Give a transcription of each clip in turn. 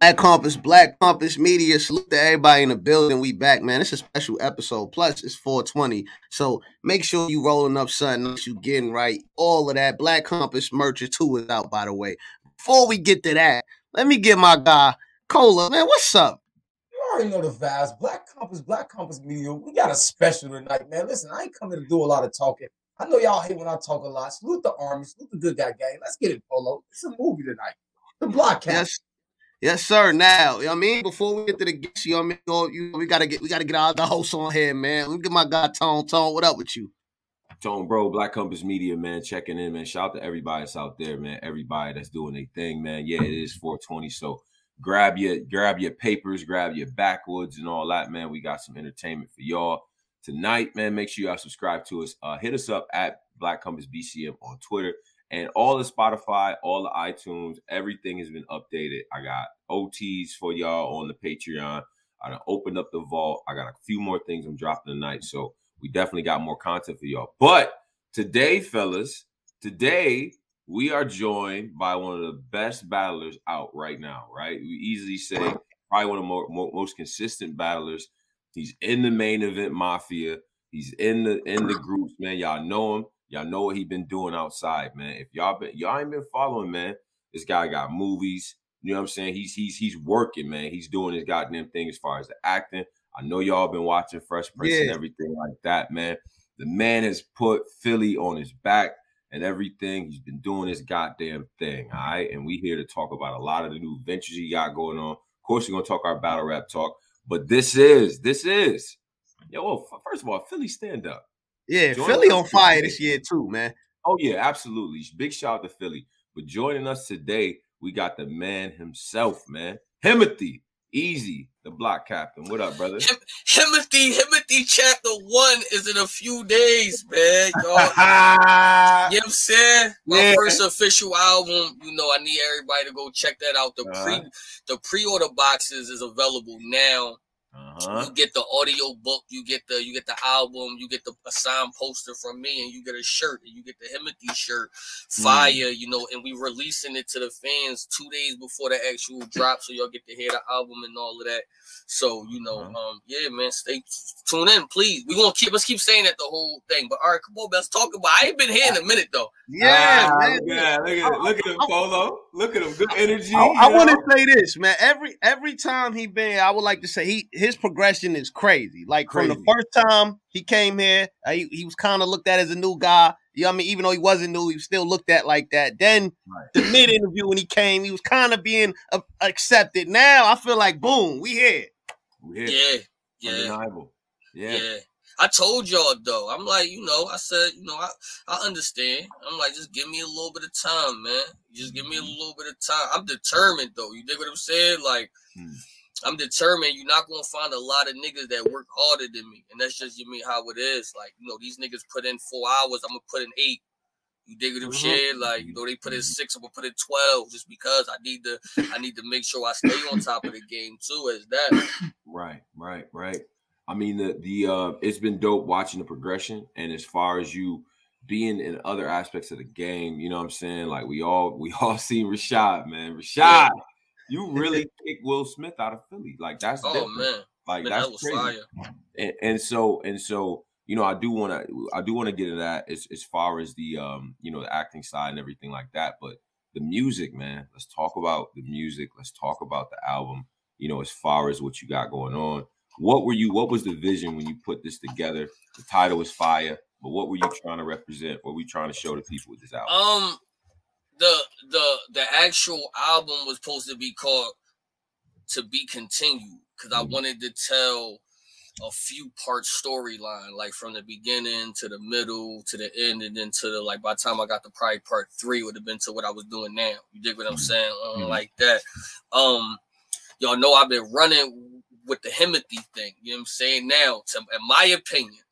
Black Compass, Black Compass Media. Salute to everybody in the building. We back, man. It's a special episode. Plus, it's 420. So make sure you rolling up something you getting right. All of that. Black Compass merch too is out, by the way. Before we get to that, let me get my guy, Cola. Man, what's up? You already know the vibes. Black Compass, Black Compass Media. We got a special tonight, man. Listen, I ain't coming to do a lot of talking. I know y'all hate when I talk a lot. Salute the army, salute the good guy gang. Let's get it, Polo. It's a movie tonight. The Block Yes. Yes, sir. Now, you know what I mean? Before we get to the guests, you know I mean? We gotta get we gotta get all the hosts on here, man. Let me get my guy Tone. Tone, what up with you? Tone, bro, Black Compass Media, man, checking in, man. Shout out to everybody that's out there, man. Everybody that's doing their thing, man. Yeah, it is 420. So grab your grab your papers, grab your backwoods and all that, man. We got some entertainment for y'all tonight, man. Make sure y'all subscribe to us. Uh, hit us up at Black Compass BCM on Twitter and all the Spotify, all the iTunes, everything has been updated. I got OTs for y'all on the Patreon. I opened up the vault. I got a few more things I'm dropping tonight. So we definitely got more content for y'all. But today, fellas, today we are joined by one of the best battlers out right now, right? We easily say probably one of the more, more, most consistent battlers. He's in the main event mafia. He's in the in the groups, man. Y'all know him. Y'all know what he been doing outside, man. If y'all been y'all ain't been following, man, this guy got movies. You know what I'm saying? He's he's he's working, man. He's doing his goddamn thing as far as the acting. I know y'all been watching Fresh Prince yeah. and everything like that, man. The man has put Philly on his back and everything. He's been doing his goddamn thing. All right. And we here to talk about a lot of the new ventures he got going on. Of course, we're gonna talk our battle rap talk, but this is this is yo. Well, first of all, Philly stand up. Yeah, Join Philly on fire this year too, man. Oh yeah, absolutely. Big shout out to Philly. But joining us today, we got the man himself, man. Himothy, easy, the block captain. What up, brother? Him- Himothy, Himothy chapter one is in a few days, man. Y'all, you know what I'm saying? My yeah. first official album, you know, I need everybody to go check that out. The uh-huh. pre the pre-order boxes is available now. Uh-huh. You get the audio book, you get the you get the album, you get the a signed poster from me, and you get a shirt, and you get the Himothy shirt, mm. fire, mm. you know, and we releasing it to the fans two days before the actual drop, so y'all get to hear the album and all of that. So you know, uh-huh. um, yeah, man, stay tune in, please. We gonna keep let's keep saying that the whole thing. But all right, come on, let's talk about. I ain't been here in a minute though. Yeah, ah, man. Yeah, look at it. Look at him, Polo. Look at him. Good energy. I, I want to say this, man. Every every time he been, I would like to say he his progression is crazy. Like crazy. from the first time he came here, uh, he, he was kind of looked at as a new guy. You know what I mean? Even though he wasn't new, he was still looked at like that. Then right. the mid interview when he came, he was kind of being uh, accepted. Now I feel like boom, we here. Yeah, yeah, yeah. Undeniable. Yeah. yeah. I told y'all though. I'm like, you know, I said, you know, I, I understand. I'm like, just give me a little bit of time, man. Just give me a mm-hmm. little bit of time. I'm determined though. You dig what I'm saying? Like, hmm. I'm determined. You're not gonna find a lot of niggas that work harder than me, and that's just you mean how it is. Like, you know, these niggas put in four hours. I'm gonna put in eight. You dig what I'm mm-hmm. saying? Like, you know, they put in mm-hmm. six, I'm gonna put in twelve just because I need to I need to make sure I stay on top of the game too, as that. Right, right, right. I mean the the uh it's been dope watching the progression and as far as you being in other aspects of the game, you know what I'm saying? Like we all we all seen Rashad, man. Rashad, yeah. You really kicked Will Smith out of Philly. Like that's oh different. man. Like man, that's that crazy. And, and so and so you know, I do want to I do want to get into that as, as far as the um, you know, the acting side and everything like that. But the music, man, let's talk about the music. Let's talk about the album, you know, as far as what you got going on. What were you? What was the vision when you put this together? The title was fire, but what were you trying to represent? What were you trying to show the people with this album? Um, the the the actual album was supposed to be called "To Be Continued" because I mm-hmm. wanted to tell a few part storyline, like from the beginning to the middle to the end, and then to the like. By the time I got to probably part three, would have been to what I was doing now. You dig what I'm mm-hmm. saying? Um. Like that. Um, y'all know I've been running with the Himothy thing. You know what I'm saying? Now, to, in my opinion,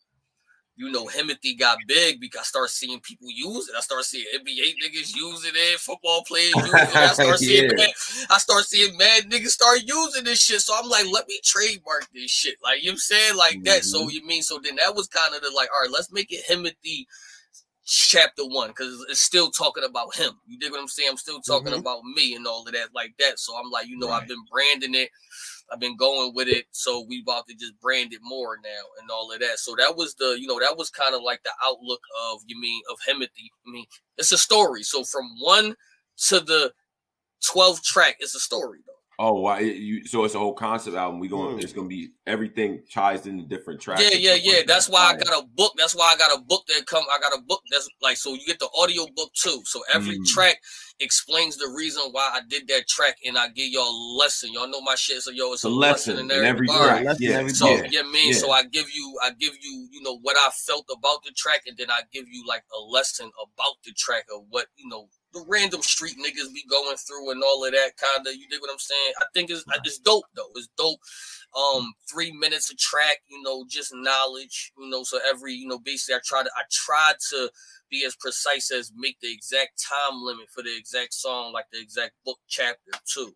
you know, Himothy got big because I start seeing people use it. I start seeing NBA niggas using it, football players using it. I start seeing yeah. I start seeing mad niggas start using this shit. So I'm like, let me trademark this shit. Like you know I'm saying? Like mm-hmm. that. So mm-hmm. you mean so then that was kind of the like, all right, let's make it Himothy chapter one because it's still talking about him. You dig what I'm saying? I'm still talking Mhm. about me and all of that like that. So I'm like, you know, Right. I've been branding it. I've been going with it. So we about to just brand it more now and all of that. So that was the, you know, that was kind of like the outlook of you mean of Himothy. I mean, it's a story. So from one to the 12th track, it's a story though. Oh, why you? So it's a whole concept album. We going. Hmm. It's gonna be everything ties into different tracks. Yeah, yeah, yeah. like That's that. why I got a book. That's why I got a book that come. I got a book that's like so you get the audio book too. So every Mm. track explains the reason why I did that track, and I give y'all a lesson. Y'all know my shit, so yo, it's It's a a lesson lesson in in every bar. track. Lesson Yeah, every So yeah, yeah, mean. yeah. So I give you, I give you, you know, what I felt about the track, and then I give you like a lesson about the track of what you know the random street niggas be going through and all of that kind of. You dig what I'm saying? I think it's it's dope though. It's dope. Um, three minutes a track, you know, just knowledge, you know. So every, you know, basically, I try to, I tried to be as precise as make the exact time limit for the exact song, like the exact book chapter too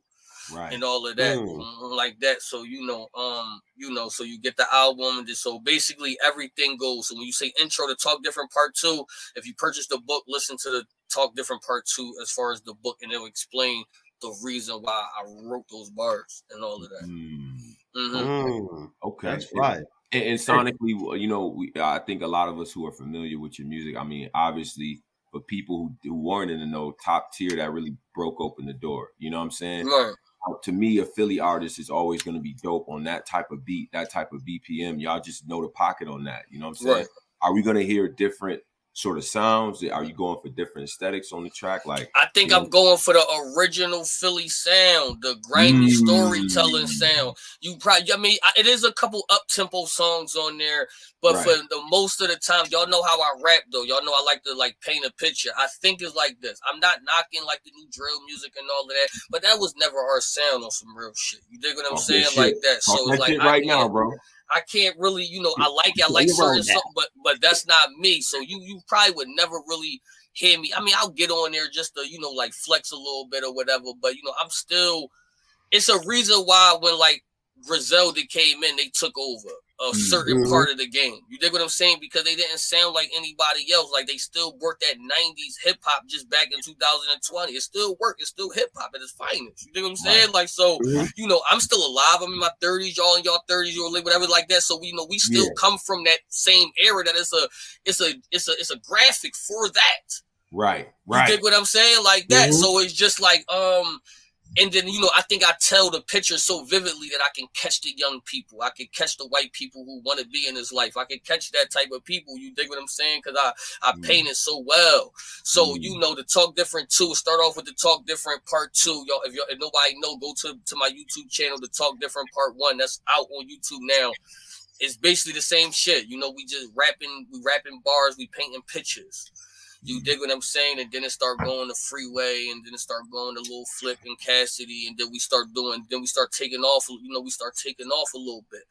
Right. and all of that Mm. mhm, like that so you know um you know so you get the album and just, so basically everything goes so when you say intro to talk different part two if you purchase the book listen to the talk different part two as far as the book and it'll explain the reason why i wrote those bars and all of that Mm, Mhm. Mm, okay. that's right. And, and sonically, you know, we I think a lot of us who are familiar with your music. I mean, obviously, but people who, who weren't in the know, top tier that really broke open the door. You know what I'm saying? Right. To me, a Philly artist is always going to be dope on that type of beat, that type of BPM. Y'all just know the pocket on that. You know what I'm saying? Right. Are we going to hear different sort of sounds? Are you going for different aesthetics on the track? Like, I think. I'm going for the original Philly sound, the grimy Mm. storytelling sound. You probably, I mean, I, it is a couple up tempo songs on there, but Right. for the most of the time, y'all know how I rap though. Y'all know I like to like paint a picture. I think it's like this. I'm not knocking like the new drill music and all of that, but that was never our sound on some real shit. You dig what I'm Talk saying? Like that. talk So that it's like shit I right now, bro. I can't really, you know, I like it, I like certain songs, but but that's not me. So you you probably would never really hear me. I mean, I'll get on there just to, you know, like flex a little bit or whatever, but you know, I'm still it's a reason why when like Griselda came in, they took over a certain Mhm. part of the game. You dig what I'm saying? Because they didn't sound like anybody else. Like they still worked that 90s hip hop just back in 2020. It still worked. It's still hip hop at its finest. You dig what I'm saying? Like so, Mhm. you know, I'm still alive. I'm in my 30s, y'all in y'all 30s, or whatever like that. So we you know we still Yeah. come from that same era. That it's a it's a it's a it's a graphic for that. Right, Right. You dig what I'm saying? Like that. Mhm. So it's just like um and then you know, I think I tell the picture so vividly that I can catch the young people. I can catch the white people who want to be in this life. I can catch that type of people. You dig what I'm saying? Because I I Mm. paint it so well. So Mm. you know, the talk different too. Start off with the talk different part two. Y'all, if, y'all, if nobody know, go to to my YouTube channel. The talk different part one. That's out on YouTube now. It's basically the same shit. You know, we just rapping, we rapping bars, we painting pictures. You dig what I'm saying? And then it start going to freeway, and then it start going to little Flip and Cassidy, and then we start doing, then we start taking off. You know, we start taking off a little bit,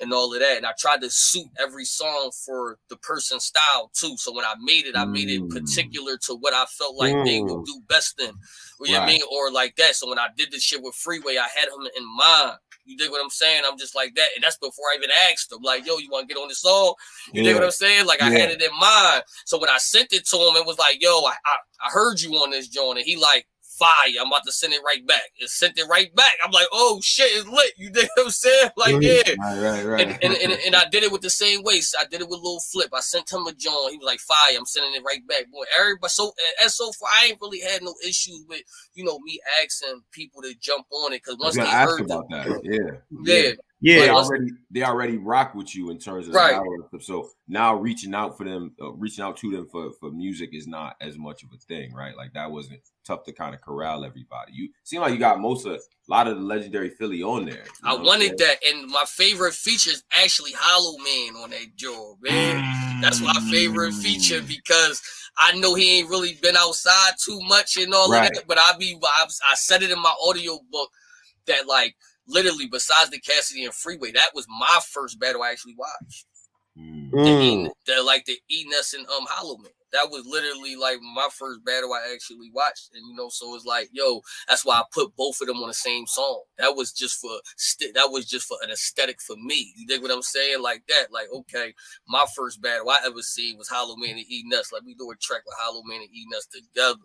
and all of that. And I tried to suit every song for the person's style too. So when I made it, I made it Mm. particular to what I felt like they would Mm. do best in. You know what I mean? Or like that. So when I did this shit with Freeway, I had him in mind. You dig what I'm saying? I'm just like that. And that's before I even asked him, like, yo, you want to get on this song? You dig what I'm saying? Like I had it in mind. So when I sent it to him, it was like, yo, I, I, I heard you on this joint. And he like, fire. I'm about to send it right back. It sent it right back. I'm like, oh shit, it's lit. You dig what I'm saying? Like, yeah. Right, right, right. And, and, and, and I did it with the same way. So I did it with Lil Flip. I sent him a joint. He was like, fire. I'm sending it right back. Boy, everybody, so, and so far, I ain't really had no issues with, you know, me asking people to jump on it. Cause once they heard about that. Yeah, yeah, Yeah, They already they already rock with you in terms of Right. So now reaching out for them, uh, reaching out to them for for music is not as much of a thing, right? Like that wasn't tough to kind of corral everybody. You seem like you got most of a lot of the legendary Philly on there. I know what I'm wanted that. And my favorite feature is actually Hollow Man on that joint, man. That's my favorite feature Mm. because I know he ain't really been outside too much and all Right. of that. But I be I, I said it in my audio book that like literally besides the Cassidy and Freeway, that was my first battle I actually watched. Mm. Mm. The, like the Enes and um Hollow Man. That was literally like my first battle I actually watched, and you know, so it's like, yo, that's why I put both of them on the same song. That was just for that was just for an aesthetic for me. You dig what I'm saying? Like that, like okay, my first battle I ever seen was Hollow Man and Enes. Like we do a track with Hollow Man and Enes together.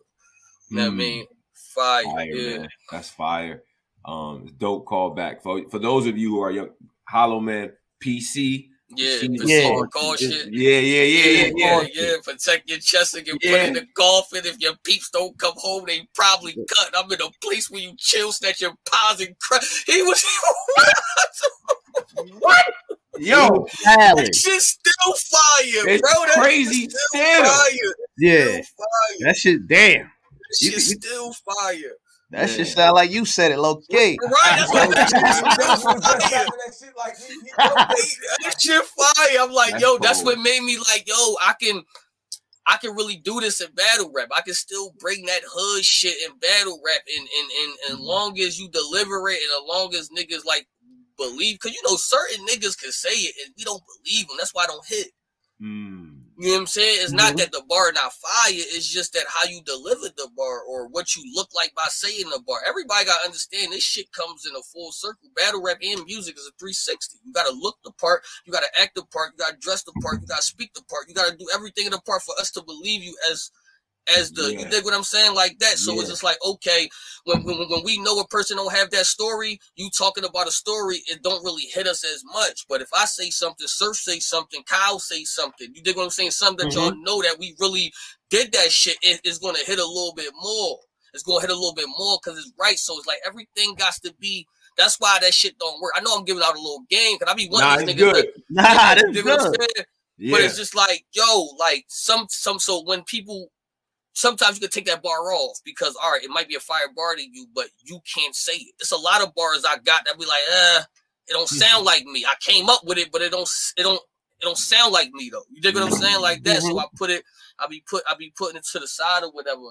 You know mm. what I mm. mean? Fire, fire yeah. Man. That's fire. Um, dope callback for for those of you who are young. Hollow Man PC. Yeah, yeah. Call shit. yeah, yeah, yeah, yeah, yeah, Protect your chest and get yeah. put in the coffin. If your peeps don't come home, they probably cut. I'm in a place where you chill, snatch your paws and cry. He was what? Yo, that shit's still fire, it's bro. That crazy still, still. fire. Yeah, still fire. that shit. Damn, that shit's still fire. That yeah. shit sound like you said it, low key. Right, that's what that shit like. That shit fire. I'm like, that's yo, cool. that's what made me like, yo, I can, I can really do this in battle rap. I can still bring that hood shit in battle rap, and and and as long as you deliver it, and as long as niggas like believe, because you know certain niggas can say it, and we don't believe them. That's why I don't hit. Mm. You know what I'm saying? It's not mm-hmm. that the bar not fire. It's just that how you deliver the bar or what you look like by saying the bar. Everybody got to understand this shit comes in a full circle. Battle rap and music is a 360. You got to look the part. You got to act the part. You got to dress the part. You got to speak the part. You got to do everything in the part for us to believe you as as the yeah. you dig what I'm saying like that. So yeah. it's just like okay, when, when when we know a person don't have that story, you talking about a story, it don't really hit us as much. But if I say something, Surf say something, Kyle say something, you dig what I'm saying? Something that mm-hmm. y'all know that we really did that shit, it, it's gonna hit a little bit more. It's gonna hit a little bit more because it's right. So it's like everything got to be. That's why that shit don't work. I know I'm giving out a little game because I be one nah, of these niggas. Good. That, nah, that's good. Yeah. But it's just like, yo, like some some so when people sometimes you can take that bar off because all right, it might be a fire bar to you, but you can't say it. It's a lot of bars I got that be like, uh, it don't sound like me. I came up with it, but it don't it don't it don't sound like me though. You dig what I'm saying? Like that. So I put it, I be put I be putting it to the side or whatever.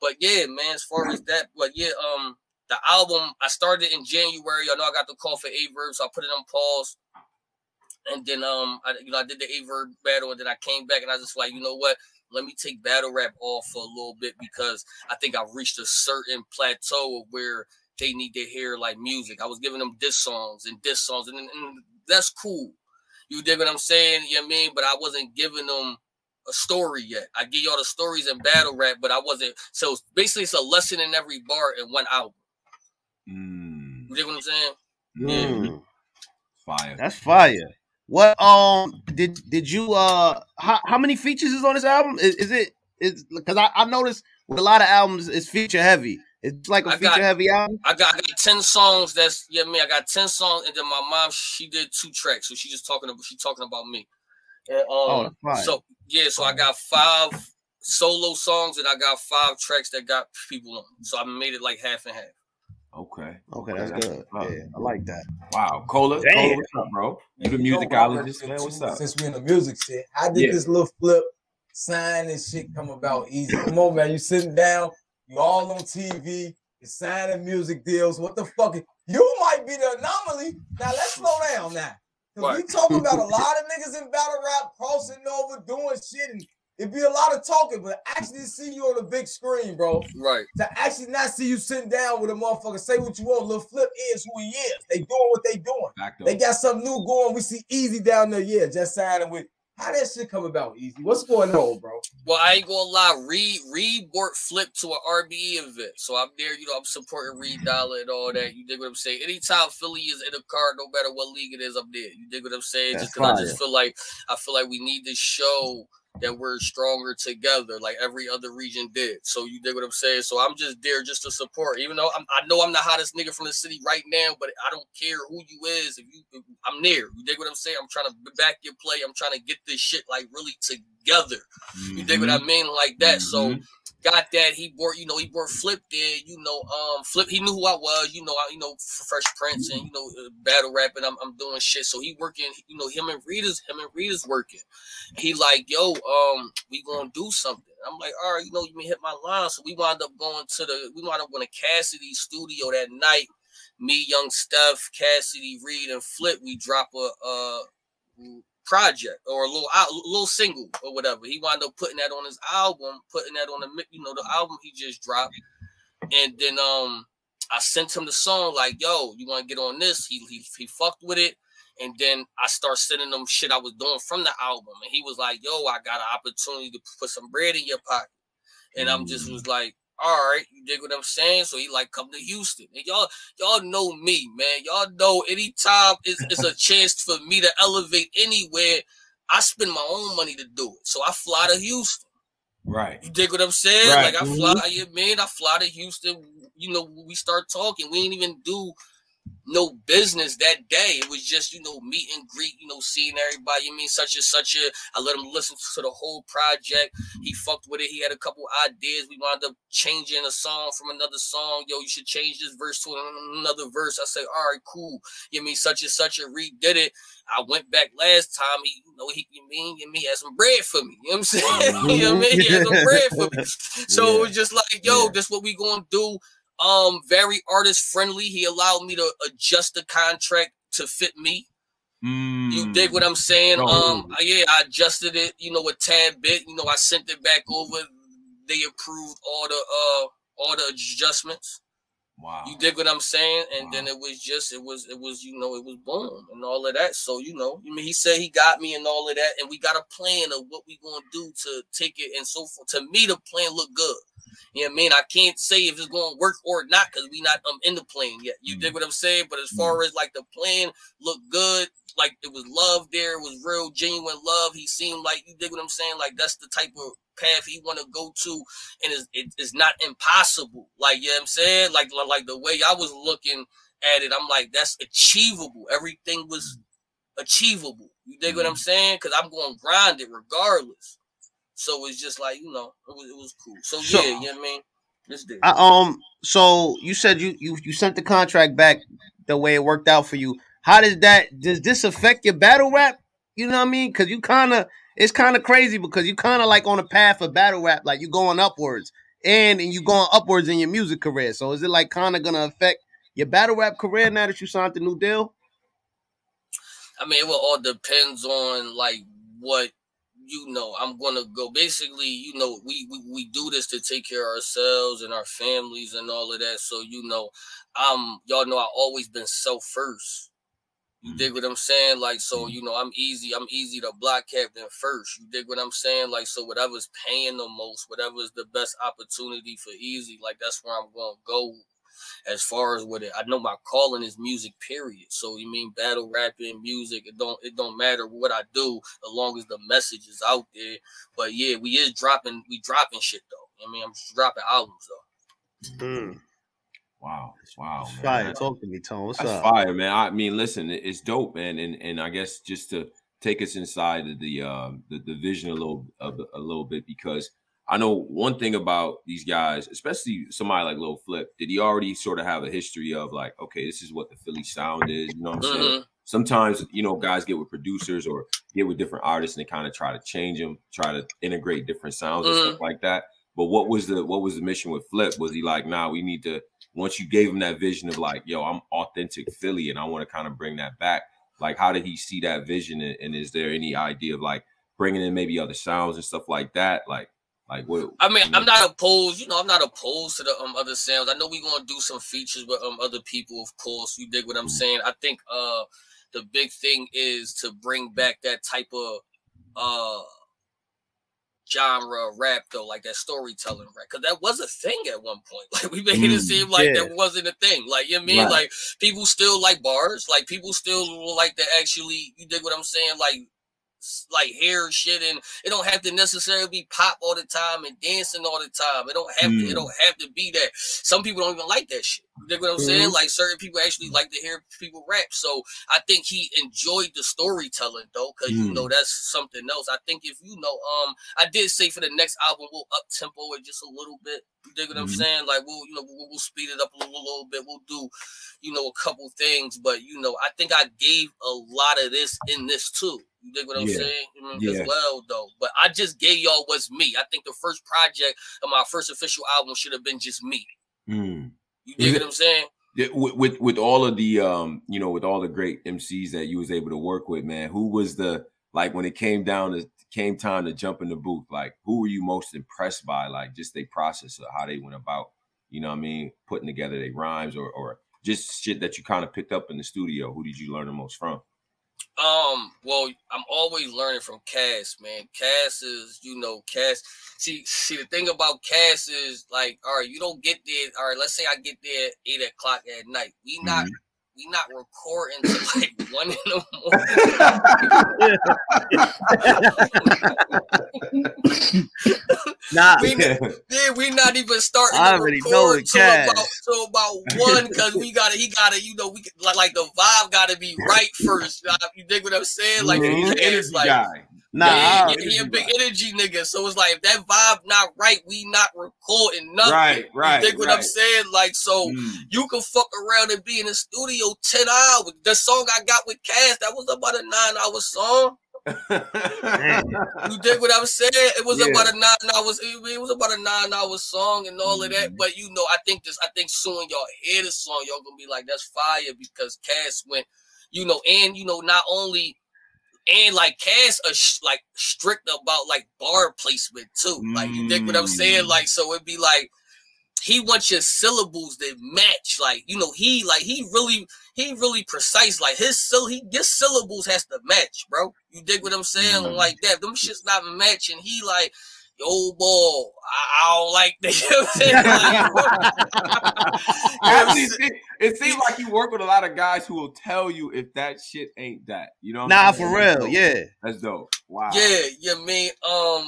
But yeah, man, as far as that, but yeah, um the album I started in January. I know I got the call for Aye Verb, so I put it on pause. And then um I you know I did the Aye Verb battle and then I came back and I just like, you know what? Let me take battle rap off for a little bit because I think I've reached a certain plateau of where they need to hear like music. I was giving them diss songs and diss songs, and, and that's cool. You dig what I'm saying? You know what I mean? But I wasn't giving them a story yet. I give y'all the stories in battle rap, but I wasn't. So basically, it's a lesson in every bar in one album. Mm. You dig what I'm saying? Mm. Yeah. Fire. That's fire. What um did did you uh how, how many features is on this album? Is, is it is because I, I noticed with a lot of albums it's feature heavy. It's like a I feature got, heavy album. I got, I got ten songs. That's yeah, me. I got ten songs, and then my mom she did two tracks, so she just talking about she talking about me. And, um, oh, so yeah, so I got five solo songs, and I got five tracks that got people on. So I made it like half and half. Okay. Okay, that's, that's good. Yeah, I like that. Wow, Cola, Cola, what's up, bro? You the musicologist, man? What's up? Since we in the music shit, I did yeah. this little flip sign and shit come about easy. Come on, man. You sitting down, you all on TV, you signing music deals. What the fuck? Is, You might be the anomaly. Now let's slow down now. Cause we talking about a lot of niggas in battle rap crossing over, doing shit and It'd be a lot of talking, but actually see you on the big screen, bro. Right. To actually not see you sitting down with a motherfucker, say what you want. Little Flip is who he is. They doing what they doing. They got something new going. We see Easy down there. Yeah, just signing with. How that shit come about, Easy? What's going on, bro? Well, I ain't gonna lie. Reed Reed bought Flip to an RBE event, so I'm there. You know, I'm supporting Reed Dollaz and all that. You dig what I'm saying? Anytime Philly is in a card, no matter what league it is, I'm there. You dig what I'm saying? That's just because I just feel like I feel like we need to show that we're stronger together, like every other region did. So you dig what I'm saying? So I'm just there just to support, even though I'm, i know I'm the hottest nigga from the city right now, but I don't care who you is. If you, if I'm there. You dig what I'm saying? I'm trying to back your play. I'm trying to get this shit like really together. Mm-hmm. You dig what I mm-hmm. mean? Like that. Mm-hmm. So got that. He bought, you know, he bought Flip there. You know, um, Flip. He knew who I was. You know, I, you know, Fresh Prince and you know, uh, battle rapping. I'm, I'm doing shit. So he working. You know, him and Rita's, him and Rita's working. He like, yo, um, we gonna do something. I'm like, all right, you know, you may hit my line. So we wound up going to the, we wound up going to Cassidy studio that night. Me, Young Steph, Cassidy, Reed, and Flip. We drop a, uh, project or a little a little single or whatever. He wound up putting that on his album, putting that on the you know the album he just dropped, and then um I sent him the song like, "Yo, you want to get on this?" He he he fucked with it. And then I start sending them shit I was doing from the album. And he was like, yo, I got an opportunity to put some bread in your pocket. And I'm just mm. was like, all right, you dig what I'm saying? So he like come to Houston. And y'all, y'all know me, man. Y'all know anytime it's, it's a chance for me to elevate anywhere, I spend my own money to do it. So I fly to Houston. Right. You dig what I'm saying? Right. Like I fly, mm-hmm. you mean I fly to Houston. You know, we start talking. We ain't even do no business that day. It was just, you know, meet and greet, you know, seeing everybody. You mean such and such a I let him listen to the whole project. He fucked with it. He had a couple ideas. We wound up changing a song from another song. Yo, you should change this verse to another verse. I said, all right, cool. You mean such and such a redid it. I went back last time. He, you know, he you mean you mean had some bread for me. You know what I'm saying? you know what I mean? He had some bread for me. So yeah. it was just like, yo, yeah. this what we gonna do um very artist friendly. He allowed me to adjust the contract to fit me. Mm. You dig what I'm saying? Oh. Um, yeah, I adjusted it, you know, a tad bit. You know, I sent it back over. They approved all the uh all the adjustments. Wow. You dig what I'm saying? And wow. then it was just, it was, it was, you know, it was boom and all of that. So, you know, I mean, he said he got me and all of that, and we got a plan of what we gonna do to take it and so forth. To me, the plan looked good. You know what I mean? I can't say if it's gonna work or not because we not um in the plan yet. You mm dig what I'm saying? But as far mm as like the plan looked good, like it was love there, it was real genuine love. He seemed like you dig what I'm saying? Like that's the type of path he want to go to, and it's, it, it's not impossible. Like you know what I'm saying? Like like the way I was looking at it, I'm like that's achievable. Everything was achievable. You dig mm what I'm mm. saying? Because I'm going to grind it regardless. So it's just like you know, it was it was cool. So, so yeah, you know what I mean. This I, um. So you said you you you sent the contract back the way it worked out for you. How does that does this affect your battle rap? You know what I mean? Because you kind of it's kind of crazy because you kind of like on a path of battle rap, like you going upwards and and you going upwards in your music career. So is it like kind of gonna affect your battle rap career now that you signed the new deal? I mean, it will all depends on like what you know. I'm gonna go. Basically, you know, we we, we do this to take care of ourselves and our families and all of that. So you know, um, y'all know I always been self first. You mm-hmm. dig what I'm saying? Like, so mm-hmm. you know, I'm easy. I'm easy to block captain first. You dig what I'm saying? Like, so whatever's paying the most, whatever's the best opportunity for easy, like that's where I'm gonna go. As far as what it, I know my calling is music. Period. So you mean battle rapping, music? It don't it don't matter what I do as long as the message is out there. But yeah, we is dropping we dropping shit though. I mean, I'm dropping albums though. Mm. Wow. Wow. Man. Fire. Talk to me, Tom. What's That's up? Fire, man. I mean, listen, it's dope, man. And and I guess just to take us inside of the uh the, the vision a little a, a little bit because I know one thing about these guys, especially somebody like Lil Flip, did he already sort of have a history of like, okay, this is what the Philly sound is, you know what I'm saying? Mm-hmm. Sometimes, you know, guys get with producers or get with different artists and they kind of try to change them, try to integrate different sounds mm-hmm. and stuff like that. But what was the what was the mission with Flip? Was he like, nah, we need to once you gave him that vision of like, yo, I'm authentic Philly and I want to kind of bring that back. Like, how did he see that vision? And, and, is there any idea of like bringing in maybe other sounds and stuff like that? Like, like what? I mean, I'm not opposed. You know, I'm not opposed to the um other sounds. I know we're gonna do some features with um other people, of course. You dig what I'm mm-hmm. saying? I think uh the big thing is to bring back that type of uh genre rap though, like that storytelling rap, because that was a thing at one point. Like we making mm, it seem like yeah. that wasn't a thing. Like you know I mean, right. like people still like bars, like people still like to actually. You dig what I'm saying? Like like hair shit and it don't have to necessarily be pop all the time and dancing all the time. It don't have mm. to it don't have to be that. Some people don't even like that shit. You know what I'm mm-hmm. saying? Like certain people actually like to hear people rap. So I think he enjoyed the storytelling though, because mm. you know that's something else. I think if you know, um, I did say for the next album we'll up tempo it just a little bit. You dig what mm-hmm. I'm saying? Like we'll you know we'll, we'll speed it up a little, little bit. We'll do you know a couple things, but you know I think I gave a lot of this in this too. You dig what I'm yeah. saying? yeah. As well, though. But I just gave y'all what's me. I think the first project of my first official album should have been just me. Mm. You dig what I'm saying? With, with, with all of the um, you know, with all the great MCs that you was able to work with, man, who was the like when it came down to came time to jump in the booth, like who were you most impressed by? Like just their process of how they went about, you know what I mean, putting together their rhymes or or just shit that you kind of picked up in the studio. Who did you learn the most from? Um, well, I'm always learning from Cass, man. Cass is, you know, Cass. See, see, the thing about Cass is like, all right, you don't get there. All right, let's say I get there eight o'clock at night. We not Mhm. We not recording till like one in the morning. Nah, We Yeah, we not even starting I to already know record till about till about one because we gotta he gotta you know we like like the vibe gotta be right first. You dig what I'm saying? Like Yeah, he's an Cass, energy like guy. Nah. yeah, I already- he a big Energy energy nigga. So it's like if that vibe not right, we not recording nothing. Right, right, You dig what I'm saying? Like so. Mm. You can fuck around and be in the studio 10 hours. The song I got with Cass, that was about a nine hour song. You dig what I'm saying? It was Yeah. about a nine hours. It was about a nine hour song and all of Mm-hmm. that. But you know, I think this. I think soon y'all hear the song, y'all gonna be like, "That's fire," because Cass went, you know, and you know, not only. And like Cass, are sh- like strict about like bar placement too. Like you dig what I'm saying? Mm. Like so, it'd be like he wants your syllables that match. Like you know, he like he really he really precise. Like his syll he his syllables has to match, bro. You dig what I'm saying? Mhm. Like that, them shit's not matching. He like. Yo, boy, I, I don't like that. You know what I'm saying? Like, Actually, it, it seems like you work with a lot of guys who will tell you if that shit ain't that. You know? what I'm Nah, for real. Yeah. That's dope. Wow. Yeah, you mean um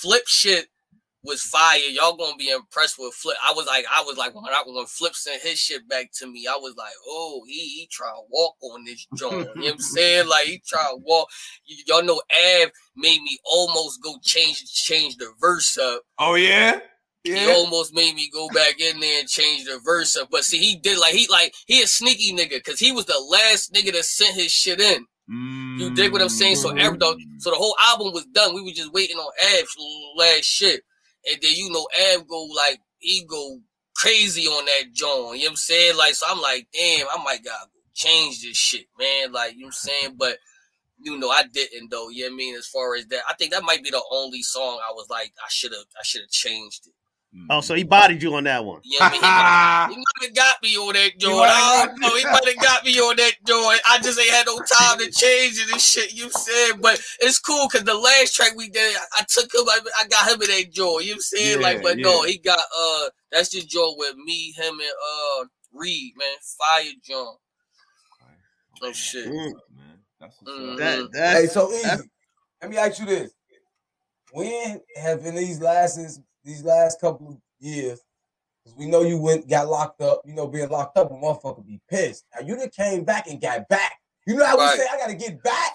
flip shit was fire. Y'all gonna be impressed with flip. I was like, I was like when I when Flip sent his shit back to me, I was like, oh, he he try to walk on this joint. you know what I'm saying? Like he try to walk. Y- y'all know Av made me almost go change change the verse up. Oh yeah. He almost made me go back in there and change the verse up. But see, he did like he like he a sneaky nigga because he was the last nigga that sent his shit in. You dig what I'm saying? So every the, mm. so the whole album was done. We were just waiting on Av's last shit. And then you know Av go like he go crazy on that joint. You know what I'm saying? Like so I'm like, damn, I might gotta go change this shit, man. Like, you know what I'm saying? But you know, I didn't though. You know what I mean? As far as that, I think that might be the only song I was like, I should have I should have changed it. Mm. Oh, so he bodied you on that one. You know what I mean? He might- he might have got me on that joint. might I don't know. He might have got me on that joint. I just ain't had no time to change it and shit. You said, but it's cool because the last track we did, I, I took him. I, I got him in that joint. You know what I'm saying? Yeah, like, but no, he got uh, that's the joint with me, him, and uh Reed, man, fire joint. Oh shit. Mm. man. That's what's Mm. up. That Hey, so easy. that's- Let me ask you this: When have in these last these last couple of years? Because we know you went got locked up. You know, being locked up, a motherfucker be pissed. Now you done came back and got back. You know how Right. we say I gotta get back.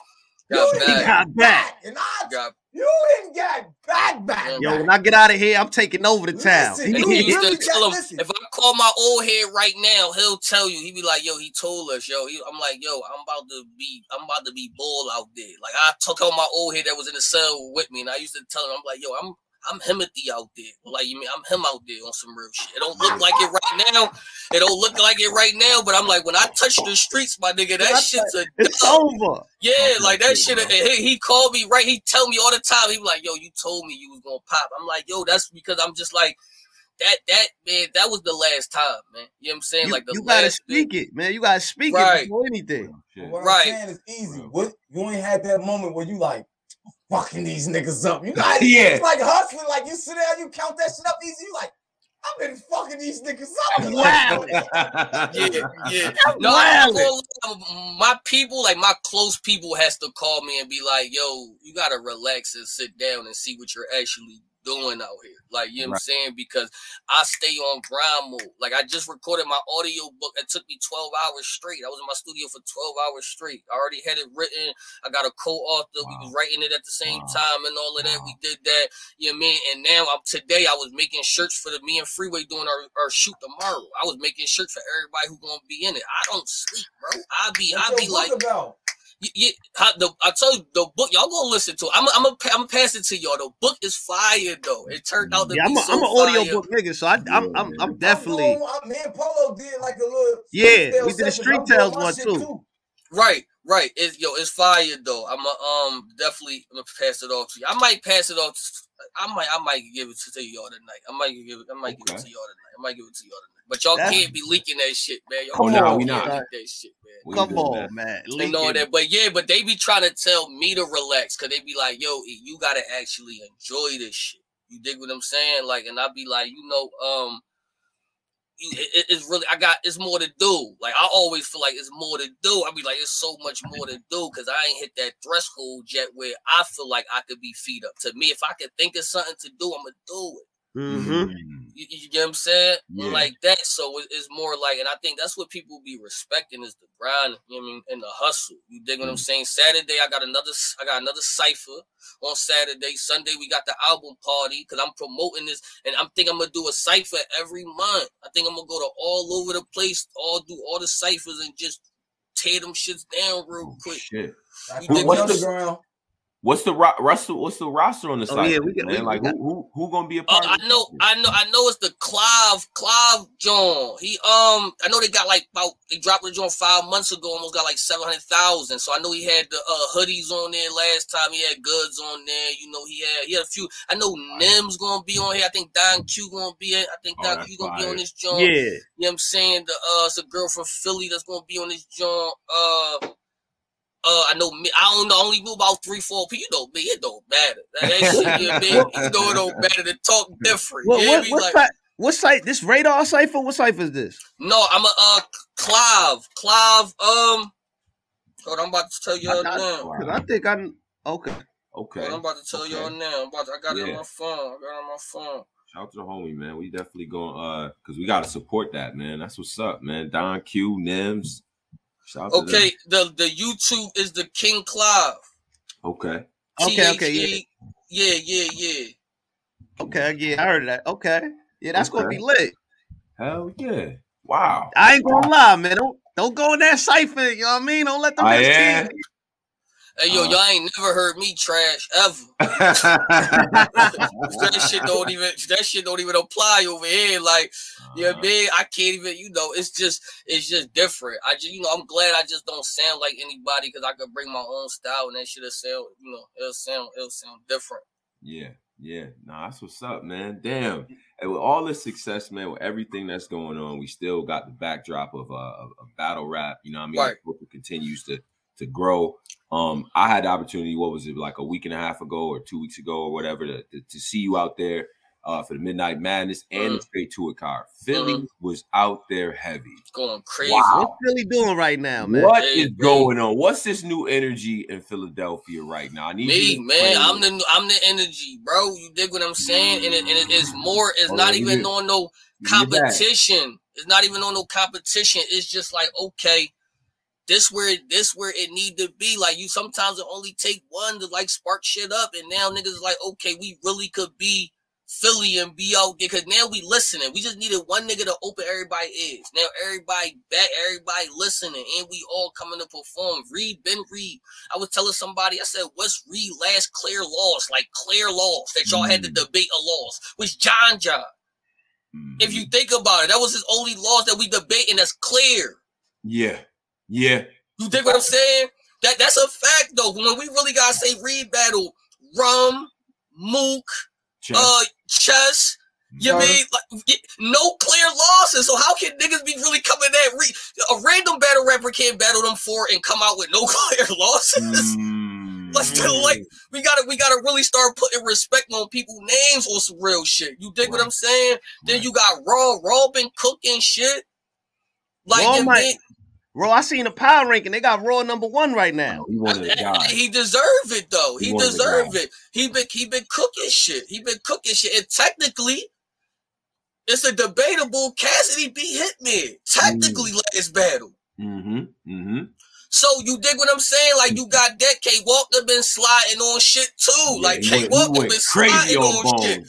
Got you didn't got back. and I Got you didn't get back back. Yo, back. when I get out of here, I'm taking over the town. Listen, And You he used really to tell him, listen. if I call my old head right now, he'll tell you. He be like, "Yo, he told us, yo." He, I'm like, "Yo, I'm about to be, I'm about to be bull out there." Like I took out my old head that was in the cell with me, and I used to tell him, "I'm like, yo, I'm, I'm Himothy out there. Like you mean, I'm him out there on some real shit. It don't look like it right now. It don't look like it right now, but I'm like, when I touch the streets, my nigga, that shit's a It's dub. over. Yeah, Okay, like that shit. He, he called me right. He tell me all the time. He be like, "Yo, you told me you was gonna pop." I'm like, "Yo, that's because I'm just like that. That man, that was the last time, man. You know what I'm saying? You, like the you gotta last. speak it, man. You gotta speak Right. it before anything. Shit. What Right. I'm saying is easy. What you ain't had that moment where you like fucking these niggas up. You got Yeah. it's like hustling, like you sit there, you count that shit up easy. You like, I've been fucking these niggas up. I'm Yeah, yeah. I'm No, I'm wildin'. not gonna lie. my people, like my close people, has to call me and be like, "Yo, you gotta relax and sit down and see what you're actually doing out here." Like, you know what I'm saying? Because I stay on grind mode. Like, I just recorded my audio book. It took me 12 hours straight. I was in my studio for 12 hours straight. I already had it written. I got a co-author. We was writing it at the same Wow. time and all of that. We did that. You know what I mean? And now I'm today I was making shirts for the me and Freeway doing our, our shoot tomorrow. I was making shirts for everybody who gonna be in it. I don't sleep, bro. I be I be like about? Y- y- how- the, I told you the book y'all gonna listen to. I'm I'm gonna I'm gonna pass it to y'all. The book is fire though. It turned out to Yeah, I'm, be a, so I'm an audio book nigga, so I, I'm, I'm, I'm definitely. I'm going- me and Polo did like a little Yeah, we did the. Street Tales one shit too. Right. Right. It's yo, it's fire though. I'm a, um definitely I'm gonna pass it off to you. I might pass it off. To, I might I might give it to, to y'all tonight. I might give it I might give it to y'all tonight. I might give it to y'all tonight. But y'all That's- can't be leaking that shit, man. Y'all Oh, no, can't we not. leaking that shit, man. Come good, on, man. man. And all Leaking. that, but yeah, but they be trying to tell me to relax because they be like, "Yo, you gotta actually enjoy this shit." You dig what I'm saying? Like, and I be like, you know, um, you- it- it- it's really I got it's more to do. Like I always feel like it's more to do. I be like, it's so much more to do because I ain't hit that threshold yet where I feel like I could be feet up. To me, if I could think of something to do, I'm gonna do it. Mm-hmm. Mm. You, you get what I'm saying? Yeah. Like that. So it- it's more like, and I think that's what people be respecting is the grind, you know what I mean, and the hustle. You dig what I'm Mhm. saying? Saturday, I got another, I got another cipher on Saturday. Sunday, we got the album party because I'm promoting this, and I'm think I'm gonna do a cipher every month. I think I'm gonna go to all over the place, all do all the ciphers and just tear them shits down real Oh, quick. shit. Like, You on think- the underground. What's the ro- roster? What's the roster on the side? Oh, site? yeah, we got- man? we- like we got- who, who who gonna be a Uh, part? I know, this? I know, I know. It's the Clive, Clive John. He um, I know they got like about they dropped the joint five months ago, almost got like seven hundred thousand. So I know he had the uh, hoodies on there last time. He had goods on there. You know, he had he had a few. I know Nim's gonna be on here. I think Don Q gonna be in. I think Oh, Don that's Q gonna be on this joint. Yeah. You know what I'm saying? The uh, it's a girl from Philly that's gonna be on this joint. Uh. Uh, I know me. I don't know. I only knew about three, four people. You know me. It don't matter. That, that shit, you know, me, you know it don't matter to talk different. What, you what, me? what, Like, site, what site? This radar cipher? What cipher is this? no, I'm a uh Clive. Clive. Um, hold on, I'm about to tell y'all I- I- now. Wow. Because I think I'm okay. Okay. Hold on, I'm about to tell y'all now. I'm about to, I got it Yeah. on my phone. I got it on my phone. Shout out to the homie, man. We definitely going uh because we gotta support that, man. That's what's up, man. Don Q, Nims. Shout out to them. Okay, the the YouTube is the King Clive. Okay. Okay, okay, yeah. Yeah, yeah, yeah. Okay, yeah, I heard that. Okay. Yeah, that's gonna be lit. Hell yeah. Wow. I ain't gonna lie, man. Don't don't go in that cipher. You know what I mean? Don't let them Oh, bitch yeah? Hey yo, Uh. y'all ain't never heard me trash ever. that shit don't even that shit don't even apply over here. Like, you know what I mean? I can't even, you know, it's just it's just different. I just you know, I'm glad I just don't sound like anybody because I could bring my own style and that shit'll sound, you know, it'll sound it'll sound different. Yeah, yeah. Nah, that's what's up, man. Damn. And with all this success, man, with everything that's going on, we still got the backdrop of uh of, of battle rap. You know what I mean? Right. It continues to to grow. Um, I had the opportunity, what was it, like a week and a half ago or two weeks ago or whatever, to, to, to see you out there uh for the Midnight Madness and the straight to it car. Philly was out there heavy. Going crazy. Wow. What's Philly doing right now, man? What Hey, is man. going on? What's this new energy in Philadelphia right now? I need Me, you man, I'm the I'm the energy, bro. You dig what I'm saying? And it, and it is more. It's Oh, not even you on no Give me your bag. competition. It's not even on no competition. It's just like okay, this where this where it need to be. Like you, sometimes it only take one to like spark shit up, and now niggas is like, okay, we really could be Philly and be out there because now we listening. We just needed one nigga to open everybody ears. Now everybody back, everybody listening, and we all coming to perform. Reed, Ben Reed. I was telling somebody, I said, what's Reed last clear loss? Like clear loss that y'all had to Mm. debate a loss was John John. If you think about it, that was his only loss that we debating that's clear. Yeah. Yeah. You think what I'm saying? That that's a fact though. When we really gotta say Reed battle, Rum, Mook, Check. uh, Chess. You Sorry. mean like no clear losses? So how can niggas be really coming at Reed? A random battle rapper can't battle them for and come out with no clear losses. Mm. Let's do like we gotta we gotta really start putting respect on people's names on some real shit. You dig what I'm saying? Then you got Raw, Raw been cooking shit. Like Raw might- Raw, I seen the power ranking. They got Raw number one right now. He one of the guys. He deserve it though. He He one deserve it. He been he been cooking shit. He been cooking shit. And technically, it's a debatable Cassidy beat Hitman. Technically, last battle. Mm-hmm. Mm-hmm. So you dig what I'm saying? Like you got that K Walker been sliding on shit too. like K Walker been sliding on, shit.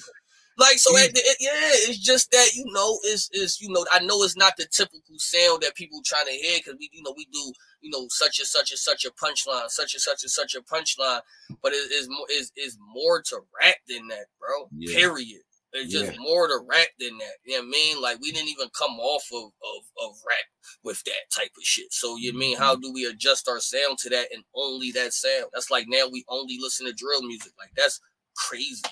Like so, He- at the, it- yeah, it's just that you know, it's is you know, I know it's not the typical sound that people trying to hear because we you know we do you know such and such and such a punchline, such and such and such a punchline, but it is more is is more to rap than that, bro. Yeah. Period. It's just yeah. more to rap than that. You know what I mean? Like we didn't even come off of, of, of rap with that type of shit. So you mean how mm-hmm. do we adjust our sound to that and only that sound? That's like now we only listen to drill music. Like that's crazy.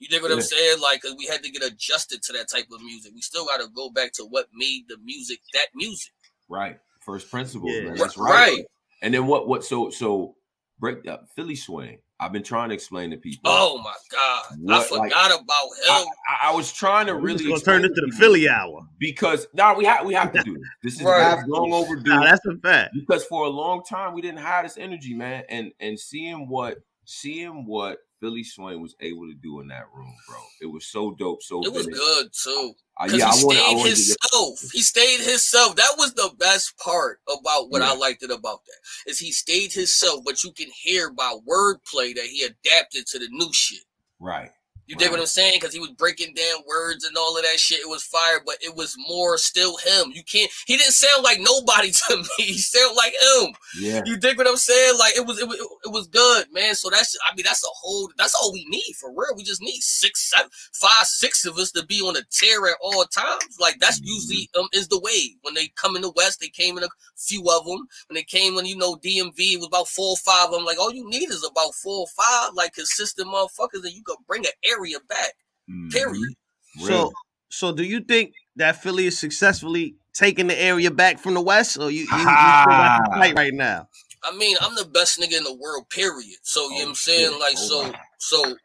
You dig what yeah. I'm saying? Like, cause we had to get adjusted to that type of music. We still got to go back to what made the music that music. Right. First principles. Yeah. That's right. right. And then what? What? So so break up Philly swing. I've been trying to explain to people. Oh my god, what, I forgot like, about him. I, I, was trying to really gonna turn into the Philly hour because now nah, we have we have to do this. This is right. long overdue. Nah, that's a fact. Because for a long time we didn't have this energy, man, and and seeing what seeing what Philly Swain was able to do in that room, bro. It was so dope. So it was good too. Uh, yeah, he stayed wanted, himself. He stayed himself. That was the best part about what yeah. I liked it about that is he stayed himself, but you can hear by wordplay that he adapted to the new shit. Right. You dig what I'm saying? Because he was breaking down words and all of that shit. It was fire, but it was more still him. You can't. He didn't sound like nobody to me. He sounded like him. Yeah. You dig what I'm saying? Like it was. It was. It was good, man. So that's. I mean, that's a whole. That's all we need for real. We just need six, seven, five, six of us to be on the tear at all times. Like that's mm-hmm. usually um is the way when they come in the West. They came in a few of them. When they came when you know DMV it was about four or five of them. Like all you need is about four or five like consistent motherfuckers that you can bring an air area back. Mm-hmm. Period. So, so do you think that Philly is successfully taking the area back from the West, or you, you, you fight right now? I mean, I'm the best nigga in the world. Period. So you oh, know what I'm saying, like, oh, so, so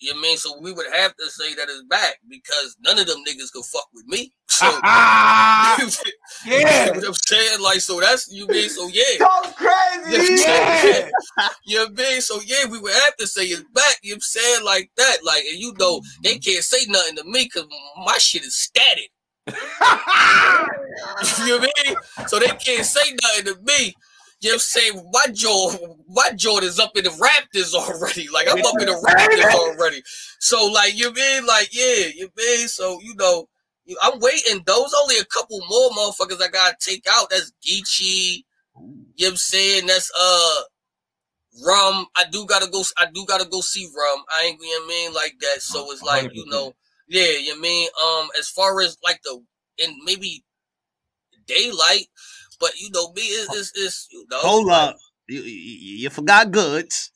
you know what I mean? So we would have to say that it's back because none of them niggas could fuck with me. So yeah, you know what I'm saying? Like, so that's you mean so yeah. Go crazy. Yeah. you know what I mean? So yeah, we would have to say it's back, you know what I'm saying? Like that. Like, and you know, they mm-hmm. can't say nothing to me because my shit is static. you know what I mean? So they can't say nothing to me. You know what I'm saying? My jaw, my jaw is up in the Raptors already. Like I'm up in the Raptors already. So like you mean like yeah, you mean so you know I'm waiting. Those only a couple more motherfuckers I gotta take out. That's Geechi. You know what I'm saying? That's uh Rum. I do gotta go. I do gotta go see Rum. I ain't you know what I mean like that. So it's like you know, yeah. You mean um as far as like the and maybe daylight. But you know me, it's, it's, it's you know. Hold up, you, you, you forgot goods.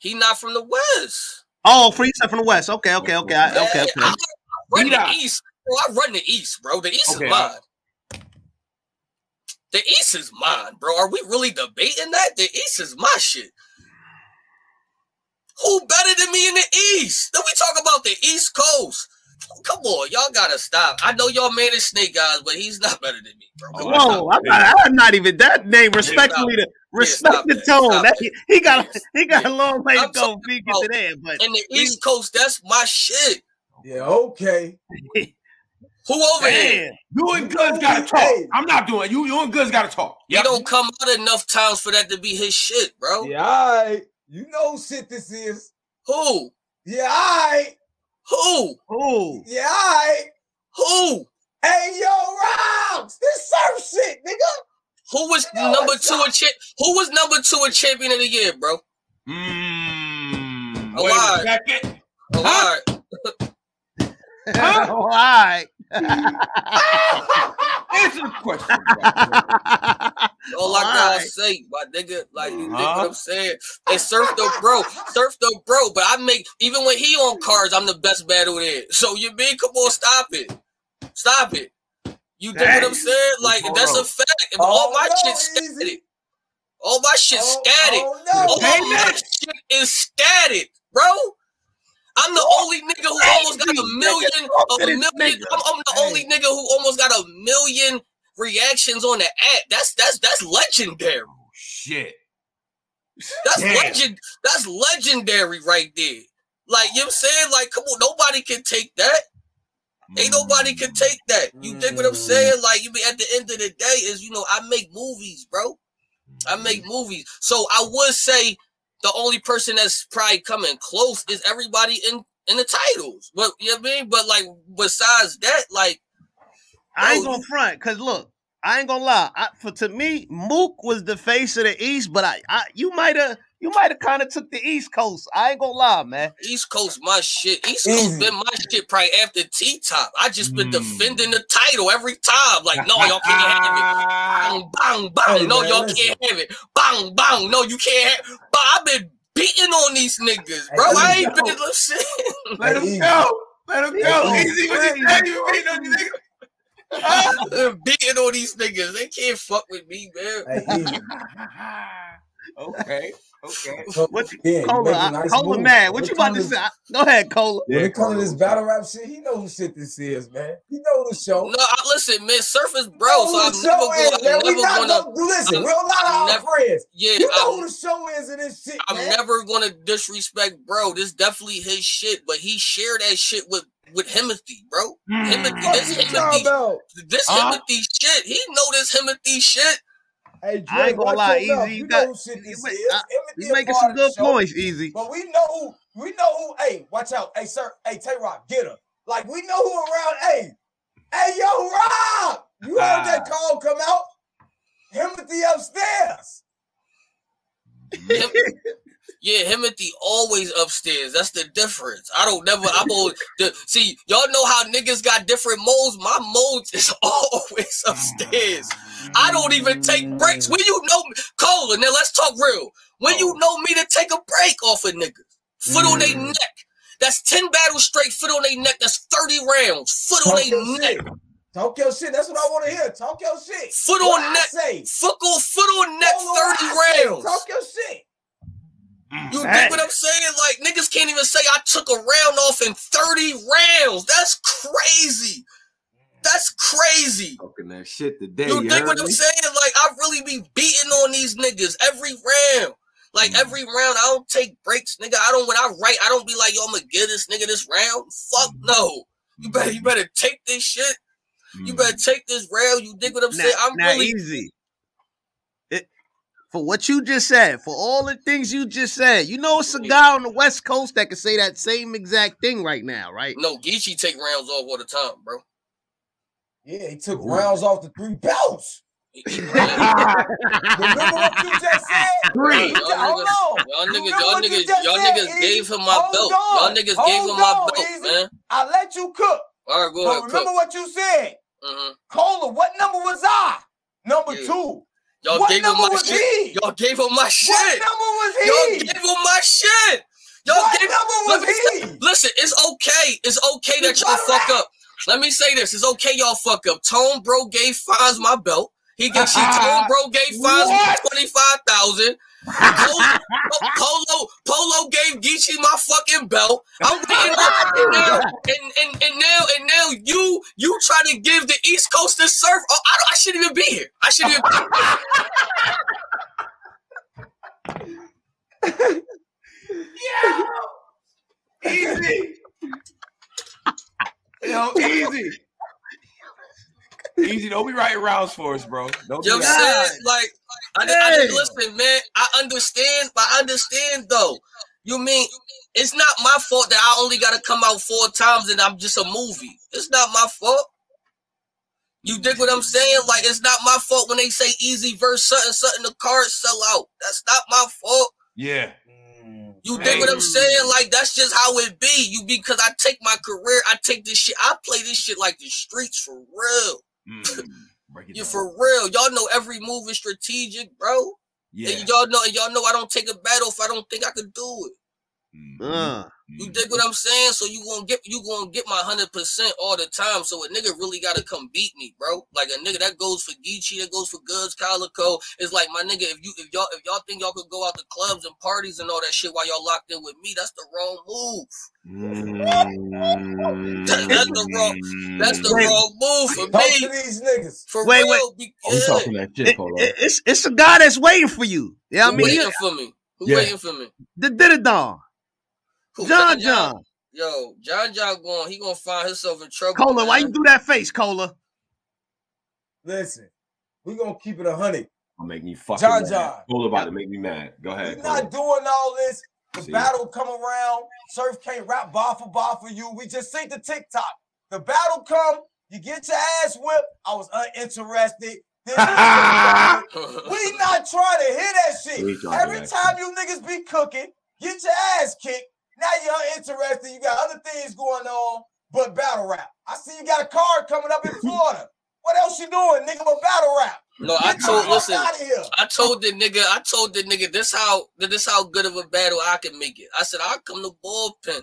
He not from the west. Oh, free from the west. Okay, okay, okay, I, okay, okay. I, run the east, bro. I run the east, bro. The east okay, is mine. The east is mine, bro. Are we really debating that? The east is my shit. Who better than me in the east? Then we talk about the east coast. Come on, y'all gotta stop. I know y'all manage snake guys, but he's not better than me, bro. Come Whoa, I'm not, I'm not, even that name. Respectfully, to respect yeah, the tone. That, he, he, got he got a long way to go. Speaking to there, but in the East Coast, that's my shit. Yeah, okay. Who over Man, here? You and Goodz gotta talk. I'm not doing it. You, you and Goodz gotta talk. Yep. He don't come out enough times for that to be his shit, bro. Yeah, all right. You know shit this is. Who? Yeah, all right. Who? Who? Yeah, I. Who? Hey, yo, Robs, this surf shit, nigga. Who was number two a champ? Who was number two a champion of the year, bro? Mmm. Wait a second. Huh? huh? All right. Answer the question. All I gotta right. say, my nigga, like you uh-huh. what I'm saying. And surf the bro, surf the bro. But I make even when he on cards, I'm the best battle there. So you mean, come on, stop it, stop it. You do what I'm saying? Like that's a fact. Oh, all my no, shit static. All my shit oh, static. Oh, no. All my shit is static, bro. I'm the only nigga who almost got a million, a million. I'm, I'm the only nigga who almost got a million reactions on the app. That's that's that's legendary. Oh, shit. That's Damn. legend. That's legendary right there. Like you know what I'm saying? Like, come on, nobody can take that. Ain't nobody can mm. take that. You think what I'm mm. saying? Like, you be at the end of the day, is you know, I make movies, bro. I make mm. movies. So I would say the only person that's probably coming close is everybody in in the titles. But you know what I mean? But like besides that, like I ain't gonna front because look, I ain't gonna lie. I, for to me, Mook was the face of the East, but I, I you might have you might have kind of took the East Coast. I ain't gonna lie, man. East Coast, my shit. East Coast Easy. been my shit probably after T Top. I just been Mm. defending the title every time. Like, no, y'all can't have it. Bang, bang, bang. Hey, no, man, y'all listen. can't have it. Bang, bang. No, you can't have But I've been beating on these niggas, bro. Hey, I ain't yo. been listen. Let Hey, him go. Let him go. Hey, Easy what you say. You ain't on these niggas. I've been beating on these niggas. They can't fuck with me, man. Okay. Okay. So, What you- yeah, you Cola, make a I, nice Cola, move. man. What When you about to say? Go ahead, Cola. When Yeah, it comes to this battle rap shit, he know who shit this is, man. He know the show. No, I, listen, man. Surface bro, know so who I'm the never show going. is, man. I'm We never not gonna. gonna listen. I'm- we're a lot of I'm our never- friends. Yeah, You know I'm, who the show is in this shit, I'm man. never gonna disrespect bro. This definitely his shit, but he shared that shit with with Himothy, bro. Mm. Himothy, Fuck this you talking Himothy, about? this Huh? Himothy shit. He know this Himothy shit. Hey, I ain't Drake, gonna lie, your. Easy, You you know got- who shit this is. I- Timothy You a making some good points, Easy. But we know who. We know who. Hey, watch out. Hey, sir. Hey, Tay Roc, get her. Like we know who around. Hey, hey, yo, Rob. You heard that ah. call come out? Timothy upstairs. Him, yeah, Himothy always upstairs. That's the difference. I don't never. I'm always the see. Y'all know how niggas got different modes. My modes is always upstairs. I don't even take breaks. When you know me, Cola, now let's talk real. When you know me to take a break off a nigga, foot on their Mm. neck. That's 10 battles straight, foot on their neck. That's 30 rounds, foot on their neck. shit. Talk your shit. That's what I want to hear. Talk your shit. Foot on neck, Say. foot on, foot on neck, 30 rounds. Talk your shit. You Hey. dig what I'm saying? Like niggas can't even say I took a round off in 30 rounds. That's crazy. That's crazy. Talking that shit today. You You dig heard what I'm saying? Like I really be beating on these niggas every round. Like Mm. every round, I don't take breaks, nigga. I don't when I write, I don't be like, yo, I'm gonna give this nigga this round. Fuck no. You better you better take this shit. You Mm. better take this round. You dig what I'm Now, saying? I'm now really easy. It, for what you just said, for all the things you just said, you know it's a guy on the West Coast that can say that same exact thing right now, right? no Geechi take rounds off all the time, bro. Yeah, he took rounds off the three belts. Remember what you just said? Three. You just- hold on. Y'all niggas, y'all niggas, y'all niggas gave him my belt. Y'all niggas gave him my belt, Easy. man. I let you cook. All right, go ahead, remember what you said. hmm Cola, what number was I? Number two. Y'all what gave him my shit. he? Y'all gave him my What shit. number was Y'all gave him my shit. Y'all What gave. number let was say- he? Listen, it's okay. It's okay that y'all fuck up. Let me say this. It's okay y'all fuck up. Tone Bro gave Fonz my belt. He gave see Tone ah, Bro gave Fonz twenty five thousand. Polo, Polo, Polo gave Geechi my fucking belt. I'm waiting on and now, and, and, and now and now you you try to give the East Coast the surf. Oh, I don't, I shouldn't even be here. I shouldn't even. Easy. Yo, easy. Easy. Don't be writing rounds for us, bro. Don't You know do what I'm that. saying? Like, I, I, Hey. listen, man. I understand, I understand though. You mean it's not my fault that I only got to come out four times and I'm just a movie. It's not my fault. You dig what I'm saying? Like, it's not my fault when they say easy verse something, something the cards sell out. That's not my fault. Yeah. You dig what I'm saying? Like, that's just how it be. You because I take my career, I take this shit, I play this shit like the streets for real. Mm. You down. for real. Y'all know every move is strategic, bro. yeah. And y'all know, and y'all know I don't take a battle if I don't think I could do it. Mhm. Uh, You Mhm. dig what I'm saying? So you gonna get you gonna get my hundred percent all the time. So a nigga really gotta come beat me, bro. Like a nigga that goes for Geechi, that goes for Goodz, Calicoe. It's like my nigga, if you if y'all if y'all think y'all could go out to clubs and parties and all that shit while y'all locked in with me, that's the wrong move. Mm. That's the wrong- That's the Wait. wrong move for Talk to me. these niggas. For Wait, real, be Oh, we good. talking that shit, it- it- it's it's a guy that's waiting for you. Yeah, I mean, waiting you- for me? Who Yeah. waiting for me? the Didadon, Who? John John, Yo, John John going, he gonna find himself in trouble. Cola. Why you do that face, Cola? Listen, we gonna keep it a hundred. Don't make me fucking John mad. John. Polo about to make me mad. Go We ahead. not doing all this. The See? battle come around. Surf can't rap bar for bar for you. We just see the TikTok. The battle come. You get your ass whipped. I was uninterested. we not trying to hear that shit. Every hear that time you niggas be cooking, get your ass kicked. Now you're interested. You got other things going on, but battle rap. I see you got a card coming up in Florida. What else you doing, nigga? But battle rap. No, I told fuck listen. out of here. I told the nigga, I told the nigga this how this how good of a battle I can make it. I said I'll come to bullpen.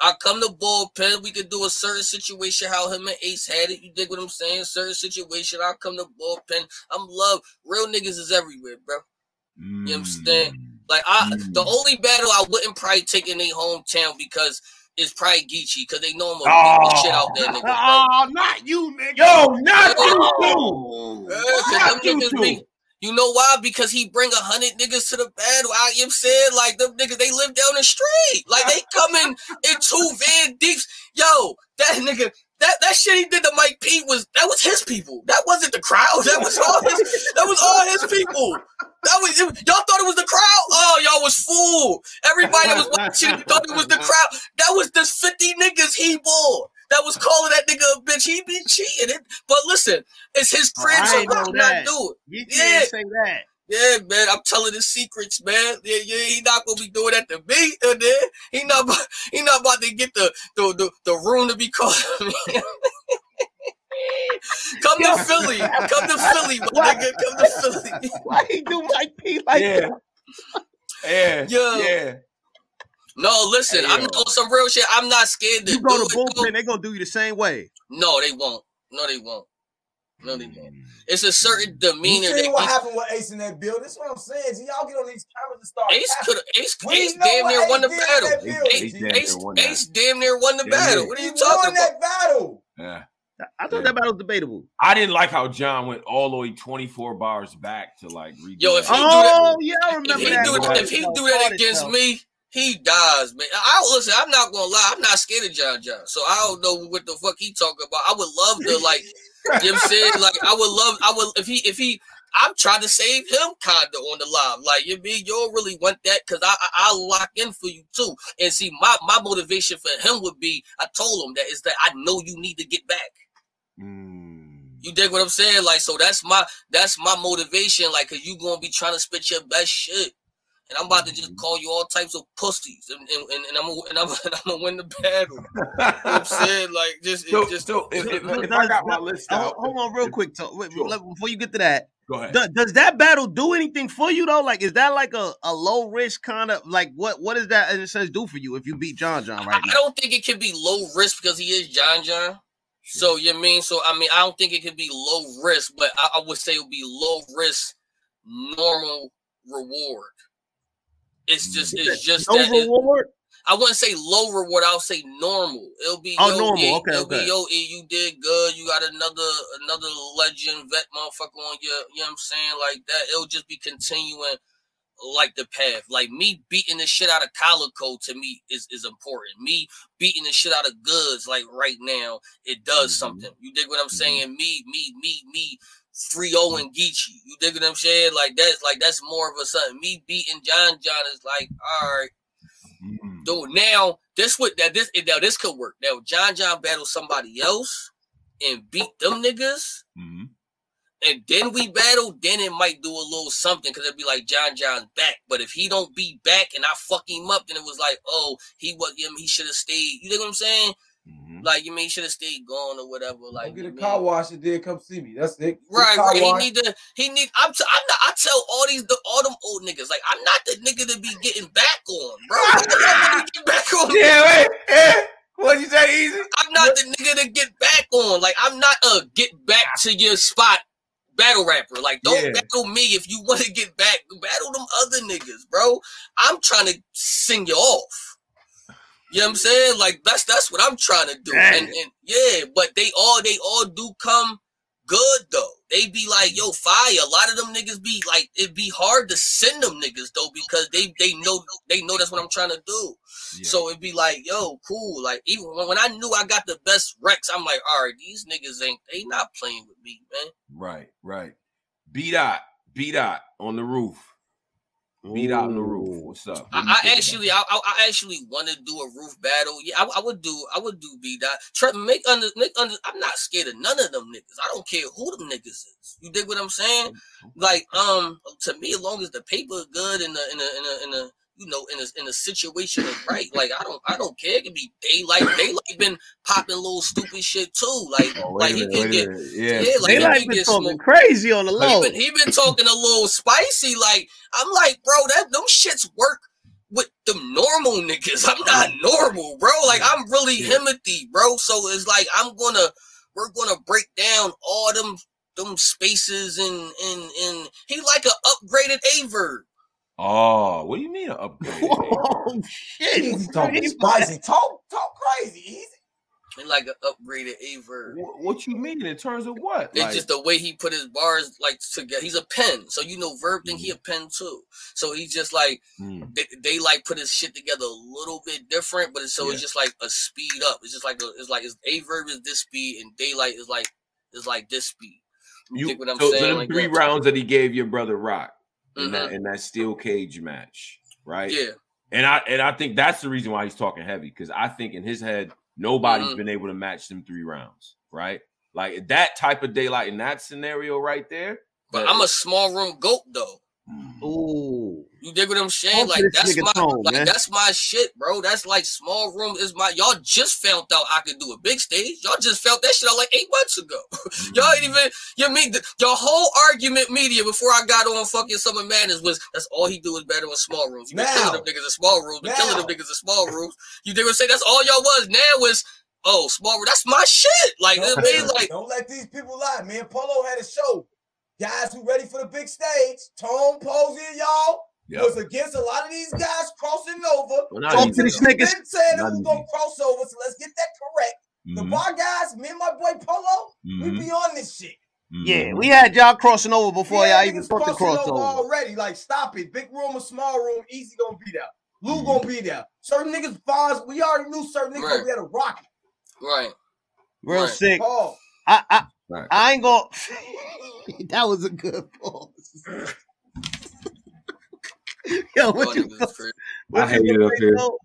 I come to bullpen. We could do a certain situation how him and Ace had it. You dig what I'm saying? Certain situation. I'll come to bullpen. I'm love. Real niggas is everywhere, bro. Mm. You understand? Like I, the Mm. only battle I wouldn't probably take in their hometown because it's probably Geechi because they know I'm gonna Oh. beat the shit out there. nigga. Oh, not you, nigga. Yo, not you too. Oh. Yeah, 'cause Not them you niggas be- You know why? Because he bring a hundred niggas to the battle. I am saying like them niggas, they live down the street. Like they coming in two van deeps. Yo, that nigga, that, that shit he did to Mike P was that was his people. That wasn't the crowd. That was all his. That was all his people. That was y'all thought it was the crowd. Oh, y'all was fool. Everybody that was watching thought it was the crowd. That was the fifty niggas he bought. That was calling that nigga a bitch. He be cheating. It, but listen, it's his Oh, crib, so why not do it? You Yeah. say that. Yeah, man, I'm telling his secrets, man. Yeah, yeah, he not gonna be doing that to me, uh, and then he not about, he not about to get the the the, the room to be called. Come to Philly, come to Philly, my What? nigga, come to Philly. Why he do Mike P like Yeah. that? Yeah. Yo. Yeah. No, listen, Hey, I'm yo. on some real shit. I'm not scared to You go do to bullpen, They're gonna do you the same way. No, they won't. No, they won't. No, they Mm. won't. It's a certain You demeanor see what happened with Ace in that build? That's what I'm saying. G, y'all get on these cameras and start. Ace capping. could Ace, We Ace damn near won the battle. Ace damn near Ace, won. Ace damn near won the battle. What are you talking won about? that battle. Yeah. I thought Yeah. that battle was debatable. I didn't like how John went all the way 24 bars back to like redo Yo, if that. he do that- Oh yeah, I If he that. do that- if he do that against itself. me, he dies, man. I listen. I'm not gonna lie. I'm not scared of John John. So I don't know what the fuck he talking about. I would love to like. you know what I'm saying? Like I would love. I would if he if he. I'm trying to save him kinda on the live. Like you mean you don't really want that because I, I I'll lock in for you too. And see my my motivation for him would be I told him that is that I know you need to get back. Mm. You dig what I'm saying? Like, so that's my that's my motivation. Like, cause you gonna be trying to spit your best shit, and I'm about to just call you all types of pussies, and and, and, and I'm gonna, and I'm, and I'm gonna win the battle. You know what I'm saying? Like, just So, it just so if, if, if I got my list Hold, out, hold on, real quick. So, wait, Sure. before you get to that, go ahead. does, does that battle do anything for you though? Like, is that like a, a low risk kind of like what what does that in a sense do for you if you beat John John I, right I now? don't think it can be low risk because he is John John. So you mean so? I mean, I don't think it could be low risk, but I, I would say it would be low risk, normal reward. It's mm, just it's just No that it- reward. I wouldn't say low reward. I'll say normal. It'll be Oh, yo, normal. E, Okay, it'll okay. be yo, E, you did good. You got another another legend vet motherfucker on your. You know what I'm saying? Like that. It'll just be continuing like the path. Like me beating the shit out of Calicoe to me is is important. Me beating the shit out of Goodz like right now, it does Mhm. something. You dig what I'm Mhm. saying? Me, me, me, me. Free O and Geechi. You dig what I'm saying? Like that's like that's more of a something. Me beating John John is like, all right. Mm. Dude, now this would that this now this could work. Now John John battle somebody else and beat them niggas, Mhm. And then we battle, then it might do a little something because it'd be like John John's back. But if he don't be back and I fuck him up, then it was like, oh, he was him, he should have stayed. You know what I'm saying? Mhm. Like you mean he should have stayed gone or whatever. Like Go get a you mean- car wash and then come see me. That's it. Get Right, car right. He need to. He need. I'm. T- I'm not. I tell all these, the, all them old niggas, like I'm not the nigga to be getting back on, bro. I'm not to get back on. Yeah, wait. Yeah. What'd you say, Easy? I'm not the nigga to get back on. Like I'm not a get back to your spot battle rapper. Like don't Yeah. battle me if you want to get back. Battle them other niggas, bro. I'm trying to sing you off. You know what I'm saying? Like that's that's what I'm trying to do. And, and yeah, but they all they all do come good though. They be like, yo, fire. A lot of them niggas be like, it'd be hard to send them niggas though because they they know they know that's what I'm trying to do. Yeah. So it'd be like, yo, cool. Like even when, when I knew I got the best Rex, I'm like, all right, these niggas ain't they not playing with me, man. Right, right. B dot, B dot on the roof. Beat out on the roof. What's up? What I, I actually, I, I I actually want to do a roof battle. Yeah, I, I would do, I would do B dot. Try make under, make under. I'm not scared of none of them niggas. I don't care who them niggas is. You dig what I'm saying? Like, um, to me, as long as the paper is good and the, in the in the, in a, you know, in a, in a situation is right. Like, I don't, I don't care. It could be daylight. Daylight been popping little stupid shit too. Like, Oh, like wait a he can get. Yeah. Yeah, like They he like been talking smoked. crazy on the He low. been, he been talking a little spicy. Like I'm like, bro, that them shits work with them normal niggas. I'm oh, not normal, bro. Like I'm really Yeah. Himothy, bro. So it's like I'm gonna we're gonna break down all them them spaces and and and he like a upgraded Aye Verb. Oh, what do you mean an upgrade? oh shit! Easy talking spicy. Talk, talk crazy. Easy. He like an upgraded Aye Verb. Wh- what you mean in terms of what? It's Like, just the way he put his bars like together. He's a pen, so you know Verb thing. he Mm-hmm. a pen too. So he's just like hmm. they, they like put his shit together a little bit different, but it's, so Yeah. it's just like a speed up. It's just like a, it's like it's a verb is this speed and daylight is like is like this speed. You, you, get what I'm so, saying? so the Like three that. rounds that he gave your brother Rock in Mhm. that in that steel cage match, right? Yeah, And I and I think that's the reason why he's talking heavy because I think in his head nobody's Mhm. been able to match them three rounds, right? Like that type of daylight in that scenario right there. but that- I'm a small room goat though. Ooh, You dig what I'm saying? Like that's my like man. that's my shit, bro. That's like small room is my y'all just found out I could do a big stage. Y'all just felt that shit out like eight months ago. Y'all ain't mm-hmm. even you mean the, your whole argument media before I got on fucking Summer Madness was that's all he do is better in small rooms. You been Now. killing them niggas in small rooms, been killing them niggas in small rooms. You did say that's all y'all was. Now is oh small room. That's my shit. Like Don't, mean, like don't let these people lie. Me and Polo had a show. Guys who ready for the big stage. Tone Posey y'all Yep. was against a lot of these guys crossing over. Well, not Talk to these though. niggas. Been saying that we easy. gonna cross over, so let's get that correct. The Mhm, bar guys, me and my boy Polo, we mhm, be on this shit. yeah, mhm. we had y'all crossing over before Yeah, y'all even niggas put the crossing over already. Like, stop it. Big room or small room, easy gonna be there. Lou Mhm. gonna be there. Certain niggas bars, we already knew certain niggas Right. gonna be at a rocket. right. Real Right. sick. Paul. I, I, Right. I ain't gonna. that was a good pause. Yo, what you, niggas is crazy. what I hate it up here. though?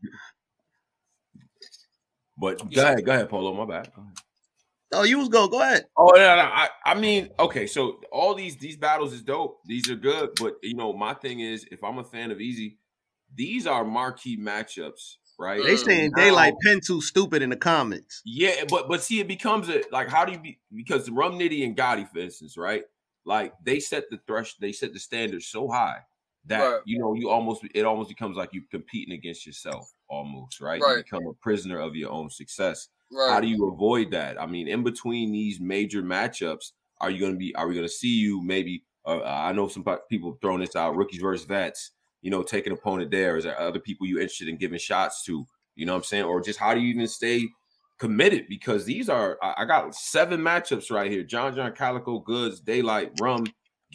But You go said- ahead, go ahead, Polo. My bad. Go ahead. Oh, you was go. Go ahead. Oh no, no, I, I mean, okay, so all these these battles is dope. These are good, but you know, my thing is, if I'm a fan of Easy, these are marquee matchups, right? They saying Now- daylight pen too stupid in the comments. Yeah, but but see, it becomes a like how do you be because Rum Nitty and Gotti, for instance, right? Like they set the thresh, they set the standard so high that Right. you know you almost it almost becomes like you competing against yourself, almost, right? Right. You become a prisoner of your own success. Right. How do you avoid that? I mean, in between these major matchups, are you going to be? Are we going to see you? Maybe uh, I know some pe- people throwing this out: rookies versus vets. You know, take an opponent there. Is there other people you interested in giving shots to? You know what I'm saying? Or just how do you even stay committed? Because these are I got seven matchups right here: John John Calicoe, Goodz, Daylight, Rum,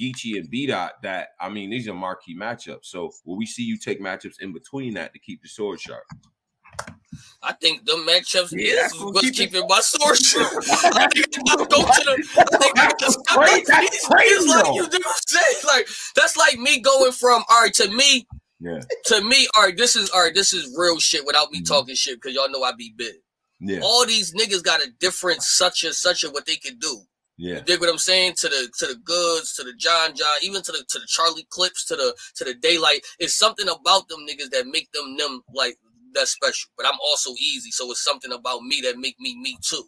Geechi, and B Dot. That I mean, these are marquee matchups. So will we see you take matchups in between that to keep the sword sharp? I think the matchups Yeah, is what's keep it- keeping my source. I think I go to the. I think That's crazy. That's crazy, it's like you know what Like that's like me going from all right to me Yeah, to me. All right, this is all right. This is real shit without me Mhm. talking shit because y'all know I be big. yeah, All these niggas got a different such and such of what they can do. Yeah. You dig what I'm saying? To the to the goods, to the John John, even to the to the Charlie clips, to the to the daylight. It's something about them niggas that make them them like that's special. But I'm also easy, so it's something about me that make me me too.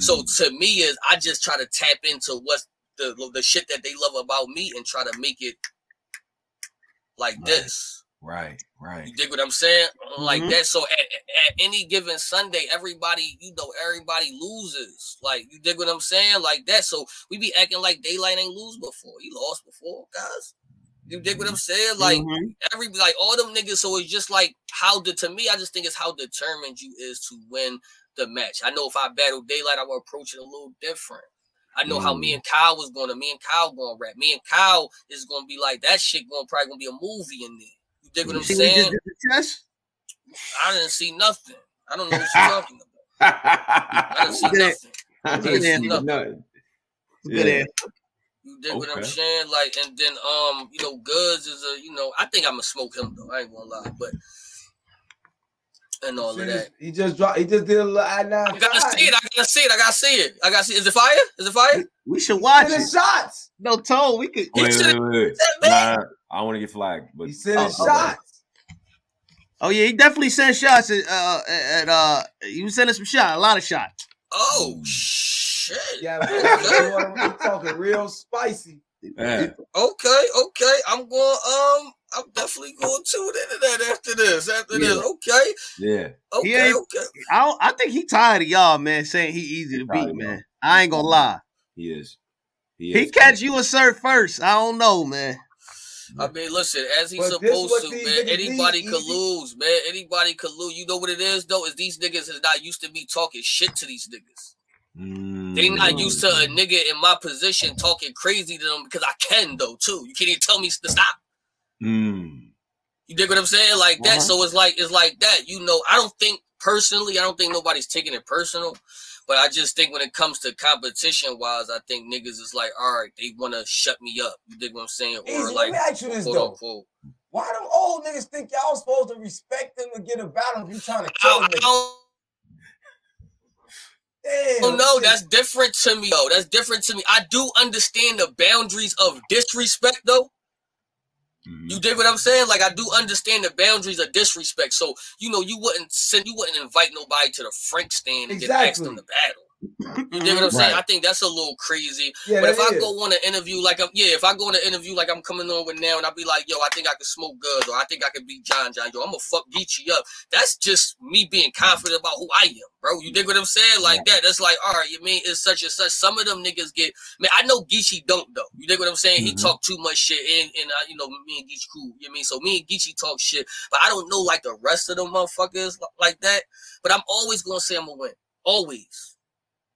So Mm. to me is I just try to tap into what's the the shit that they love about me and try to make it like this. Right, right. You dig what I'm saying? Like Mhm. that. So at, at any given Sunday, everybody, you know, everybody loses. Like you dig what I'm saying? Like that. So we be acting like daylight ain't lose before. He lost before, guys. You dig what I'm saying? Like Mhm. every like all them niggas. So it's just like how the to me, I just think it's how determined you is to win the match. I know if I battle daylight, I will approach it a little different. I know how me and Kyle was going to me and Kyle going to rap. Me and Kyle is going to be like that shit gonna probably going to be a movie in there. You dig what You I'm see what he just saying? did to Chess? I didn't see nothing. I don't know what you're talking about. I didn't see nothing. I didn't see see nothing. nothing. Good answer. You You dig okay. what I'm saying? Like, and then um, you know, Goodz is a you know, I think I'm gonna smoke him though. I ain't gonna lie, but and all See, of that. He just dropped. He just did a little I nine. I gotta see it. I gotta see it. I gotta see it. I gotta see. It. Is it fire? Is it fire? We should watch it. shots. No, Toe, we could. Wait, wait, wait, wait. Nah, I want to get flagged, but he sent oh, shots. Oh yeah, he definitely sent shots at uh at uh he was sending some shots, a lot of shots. Oh shit. Yeah, we're talking real spicy. Yeah. Okay, okay. I'm going um I'm definitely going to tune into that after this. After yeah. this, okay. Yeah. Okay. Okay. I I think he tired of y'all, man, saying he easy to beat, man. I ain't gonna lie. He is. He, is. he catch you a cert first. I don't know, man. I mean, listen, as he's but supposed to, man. Anybody could lose, man. Anybody could lose. You know what it is, though, is these niggas is not used to me talking shit to these niggas. Mm. They not used to a nigga in my position talking crazy to them because I can though too. You can't even tell me to stop. Mm. You dig what I'm saying? Like that. Uh-huh. So it's like it's like that. You know, I don't think personally, I don't think nobody's taking it personal. But I just think when it comes to competition wise, I think niggas is like, all right, they want to shut me up. You dig what I'm saying? Or Easy, like, let me this quote, though. Unquote. Why do old niggas think y'all supposed to respect them to get a battle if you trying to kill them? Damn, oh no, that's different to me though. That's different to me. I do understand the boundaries of disrespect though. Mm-hmm. You dig what I'm saying? Like I do understand the boundaries of disrespect. So you know you wouldn't send you wouldn't invite nobody to the Frank stand and exactly. get asked them to battle. You get what I'm saying? Right. I think that's a little crazy. Yeah, but if I is. go on an interview like I'm, yeah, if I go on an interview like I'm coming on with now, and I'll be like, yo, I think I can smoke good, or I think I can beat John John, yo, I'm gonna fuck Geechi up. That's just me being confident about who I am, bro. You dig what I'm saying? Like that. That's like, all right, you mean it's such and such. Some of them niggas get, man. I know Geechi don't though. You dig what I'm saying? Mm-hmm. He talk too much shit, and and uh, you know me and Geechi cool. You know I mean? So me and Geechi talk shit, but I don't know like the rest of them motherfuckers like that. But I'm always gonna say I'm gonna win, always.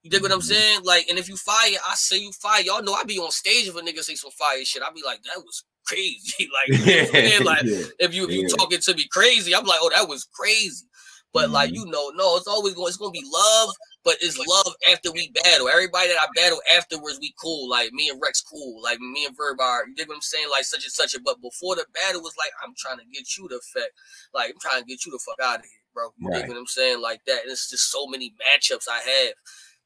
You dig what I'm mm-hmm. saying? Like, and if you fire, I say you fire. Y'all know I be on stage if a nigga say some fire shit. I be like, that was crazy. like, like yeah, if you if you yeah. talking to me crazy, I'm like, oh, that was crazy. But mm-hmm. like, you know, no, it's always going. It's gonna be love, but it's love after we battle. Everybody that I battle afterwards, we cool. Like me and Rex, cool. Like me and Verb are. You dig what I'm saying? Like such and such. A, but before the battle was like, I'm trying to get you the fuck. Like I'm trying to get you the fuck out of here, bro. You right. dig what I'm saying? Like that. And it's just so many matchups I have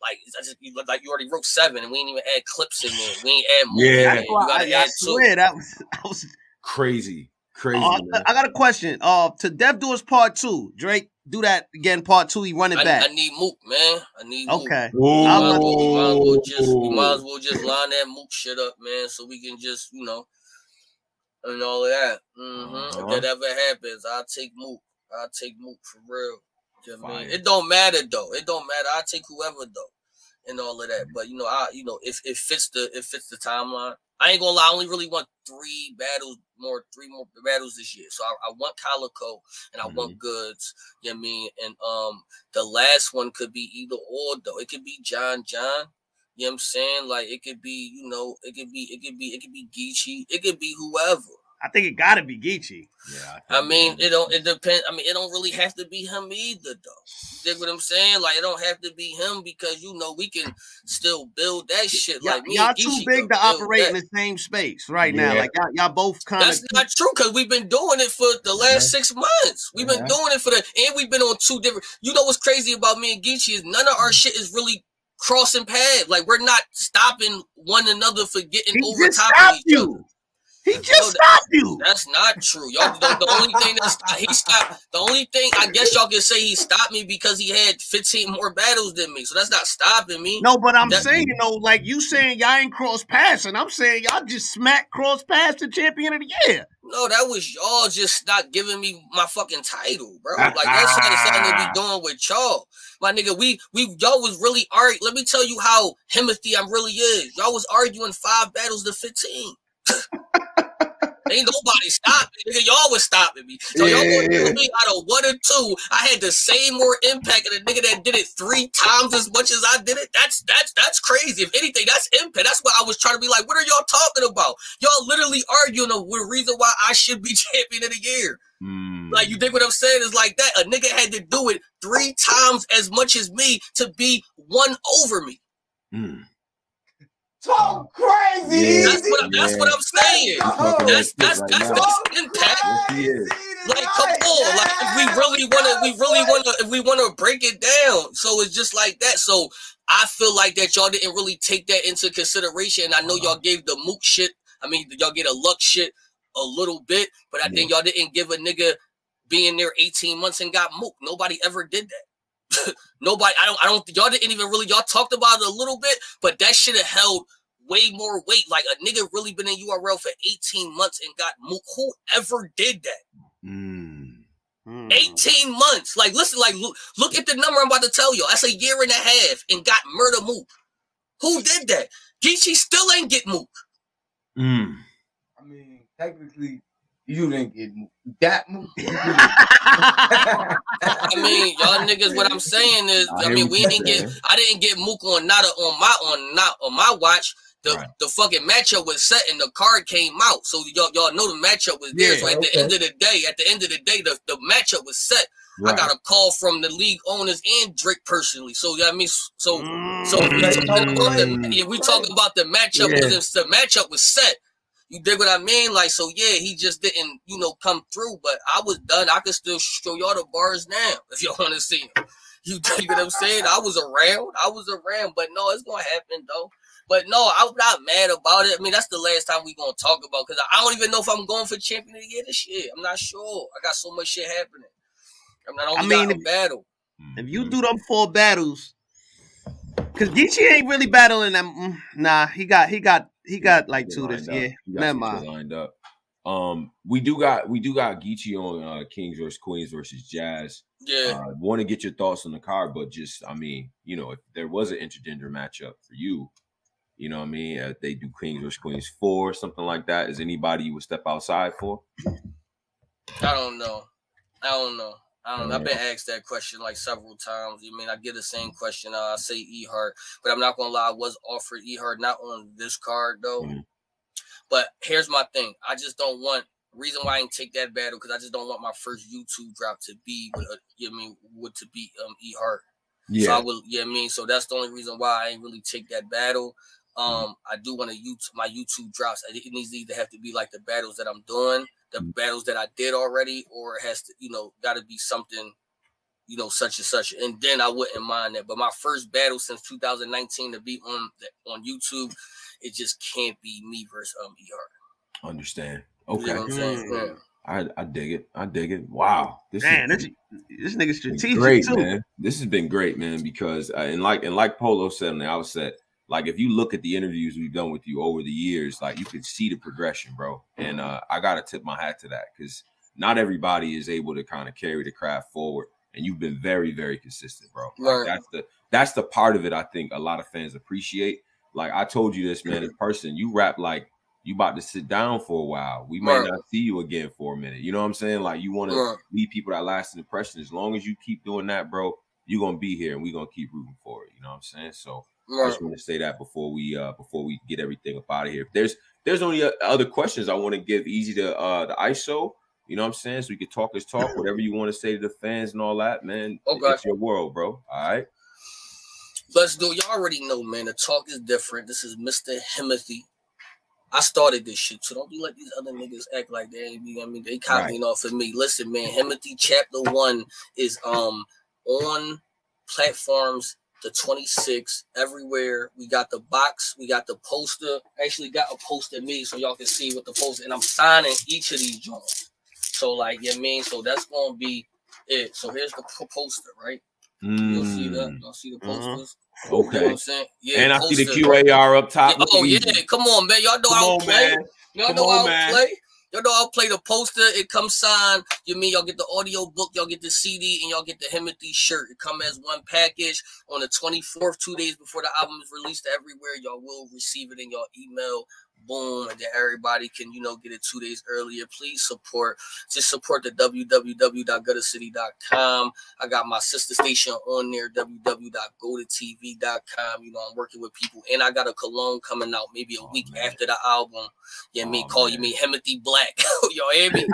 like I just you like you already wrote seven, and we ain't even add clips in there. We ain't add more. Yeah, you gotta I, add I swear two. that was that was crazy, crazy. Uh, I got a question. Uh, to Dev do his part two. Drake, do that again. Part two. He running I, back. I need Mook, man. I need okay. Mook. We might, well, we, might well just, we might as well just line that Mook shit up, man, so we can just you know and all of that. Mm-hmm. Uh-huh. If that ever happens, I'll take Mook. I'll take Mook for real. You know I mean? It don't matter though. It don't matter. I take whoever though, and all of that. But you know, I you know, if it fits the it fits the timeline. I ain't gonna lie. I only really want three battles, more three more battles this year. So I, I want Calicoe and I mm-hmm. want Goodz. You know what I mean? And um, the last one could be either or though. It could be John John. You know what I'm saying? Like it could be, you know, it could be, it could be, it could be Geechi. It could be whoever. I think it got to be Geechi. Yeah. I, I mean, it don't. It depends. I mean, it don't really have to be him either, though. You dig what I'm saying? Like, it don't have to be him because you know we can still build that shit. Like, me y'all too big to operate that. in the same space right yeah. now. Like, y'all, y'all both kind of. That's not true because we've been doing it for the last yeah. six months. We've been doing it for the, and we've been on two different. You know what's crazy about me and Geechi is none of our mm. shit is really crossing paths. Like, we're not stopping one another for getting he over top of each you. other. He just no, stopped you. That's not true. Y'all the, the only thing that he stopped the only thing I guess y'all can say he stopped me because he had 15 more battles than me. So that's not stopping me. No, but I'm saying, you know, like you saying y'all ain't cross paths, and I'm saying y'all just smack cross paths the champion of the year. No, that was y'all just not giving me my fucking title, bro. Ah, like that's something to be ah. doing with y'all. My nigga, we we y'all was really arguing. Let me tell you how Himothy I'm really is. Y'all was arguing five battles to 15. Ain't nobody stopping me. Nigga, y'all was stopping me. So yeah. y'all to tell me out of one or two, I had the same more impact and a nigga that did it three times as much as I did it. That's that's that's crazy. If anything, that's impact. That's why I was trying to be like. What are y'all talking about? Y'all literally arguing the reason why I should be champion of the year. Mm. Like you think what I'm saying is like that. A nigga had to do it three times as much as me to be one over me. Mm. Talk crazy. That's what, that's what I'm saying. That's that's Right that's now. that's impact. Yes. Like, come on, like if we really want to, we really want to, if we want to break it down. So it's just like that. So I feel like that y'all didn't really take that into consideration. And I know y'all gave the mook shit. I mean, y'all get a luck shit a little bit, but I think y'all didn't give a nigga being there 18 months and got mook. Nobody ever did that. Nobody. I don't. I don't. Y'all didn't even really. Y'all talked about it a little bit, but that should have held way more weight. Like a nigga really been in URL for 18 months and got mook. Whoever did that? Mm. Mm. 18 months. Like, listen, like, look, look at the number I'm about to tell y'all. That's a year and a half and got murder mook. Who did that? Geechi still ain't get mook. Mm. I mean, technically, you didn't get moved. that moved. I mean, y'all niggas, what I'm saying is, I I, mean, we didn't get. I didn't get mook on not a, on my on not on my watch. The Right. the fucking matchup was set and the card came out. So y'all y'all know the matchup was there. Yeah, so at the end of the day, at the end of the day, the, the matchup was set. Right. I got a call from the league owners and Drake personally. So yeah, I mean, so Mm. So if we Okay, talking about the yeah, we talking about the matchup Yeah. was the matchup was set. You dig what I mean? Like so, yeah, he just didn't, you know, come through. But I was done. I could still show y'all the bars now if y'all want to see him. You dig what I'm saying? I was around. I was around, but no, it's gonna happen though. But no, I'm not mad about it. I mean, that's the last time we gonna talk about because I don't even know if I'm going for champion of the year this year. I'm not sure. I got so much shit happening. I'm I don't I got mean, a if- battle. If you do them four battles, because Geechi ain't really battling them. mm, Nah, he got he got he got like two this lined up. year. You got Never mind. lined up. Um, we do got we do got Geechi on uh, Kings versus Queens versus Jazz. Yeah. Uh, Want to get your thoughts on the card, but just I mean, you know, if there was an intergender matchup for you, you know what I mean? Uh, they do Kings versus Queens four, something like that. Is anybody you would step outside for? I don't know. I don't know. I don't know. I've been asked that question like several times. You mean I get the same question? Uh, I say E Hart, but I'm not gonna lie. I was offered E Hart, not on this card though. Mhm. But here's my thing. I just don't want reason why I didn't take that battle because I just don't want my first YouTube drop to be with a, you know what I mean would to be um E Hart. So I will, yeah, I mean, so that's the only reason why I ain't really take that battle. Um, I do want to YouTube my YouTube drops. It it needs to either have to be like the battles that I'm doing, the battles that I did already, or it has to, you know, got to be something, you know, such and such. And then I wouldn't mind that. But my first battle since 2019 to be on the- on YouTube, it just can't be me versus um ER. Understand? You Okay, know what I'm saying? Mm. Yeah. I I dig it. I dig it. Wow, this Man, is this this nigga strategic great, too. man. This has been great, man. Because uh, and like and like Polo said on the outset, like if you look at the interviews we've done with you over the years, like you can see the progression, bro. And uh, I gotta tip my hat to that because not everybody is able to kind of carry the craft forward, and you've been very, very consistent, bro. Like, Right. that's the that's the part of it I think a lot of fans appreciate. Like I told you this, man, in person, you rap like you about to sit down for a while. We might Right. not see you again for a minute. You know what I'm saying? Like you want to Right. leave people that lasting impression. As long as you keep doing that, bro, you're gonna be here and we're gonna keep rooting for it. You know what I'm saying? So I just want to say that before we uh before we get everything up out of here. If there's there's only uh, other questions I want to give easy to uh the ISO. You know what I'm saying? So we can talk this talk, whatever you want to say to the fans and all that, man. Okay. It's your world, bro. All right. Let's do. Y'all already know, man. The talk is different. This is Mr. Himothy. I started this shit, so don't be like these other niggas act like they ain't. You know I mean, they copying off of me. Listen, man. Himothy Chapter One is um on platforms the 26 everywhere. We got the box, we got the poster. I Actually, got a poster me so y'all can see what the poster. And I'm signing each of these joints. So like, you know I mean, so that's gonna be it. So here's the poster, right? You'll see that. Mm, Y'all see the posters. You know what Okay. I'm saying? Yeah. And I see the poster. QAR up top. Yeah, oh yeah, come on, man. Y'all know Come I on, don't play. man. Y'all Come know on, I don't man. play. Y'all know I'll play the poster. It comes signed. You mean y'all get the audio book, y'all get the CD, and y'all get the Himothy shirt. It come as one package on the 24th, two days before the album is released everywhere. Y'all will receive it in your email. Boom, and then everybody can, you know, get it two days earlier. Please support. Just support the www.guttercity.com. I got my sister station on there, www.gototv.com. You know, I'm working with people, and I got a cologne coming out maybe a Oh, week man. after the album. Yeah, me Oh, call you me Himothy Black. Y'all hear me?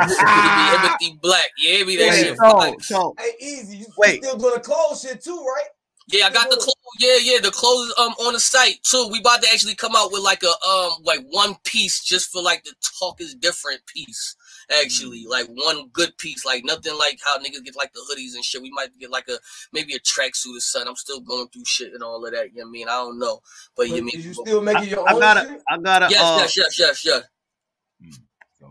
you Black. You hear me? That Wait, shit. so, fire. so Hey, easy. You Wait. still doing the clothes shit too, right? Yeah, I got the clothes. Yeah, yeah, the clothes um on the site too. We about to actually come out with like a um like one piece just for like the talk is different piece. Actually, like one good piece, like nothing like how niggas get like the hoodies and shit. We might get like a maybe a tracksuit or something. I'm still going through shit and all of that. You know what I mean? I don't know, but you But mean? you still making your I own I gotta, shit? I gotta. Yes, uh, yes, yes, yes, yes.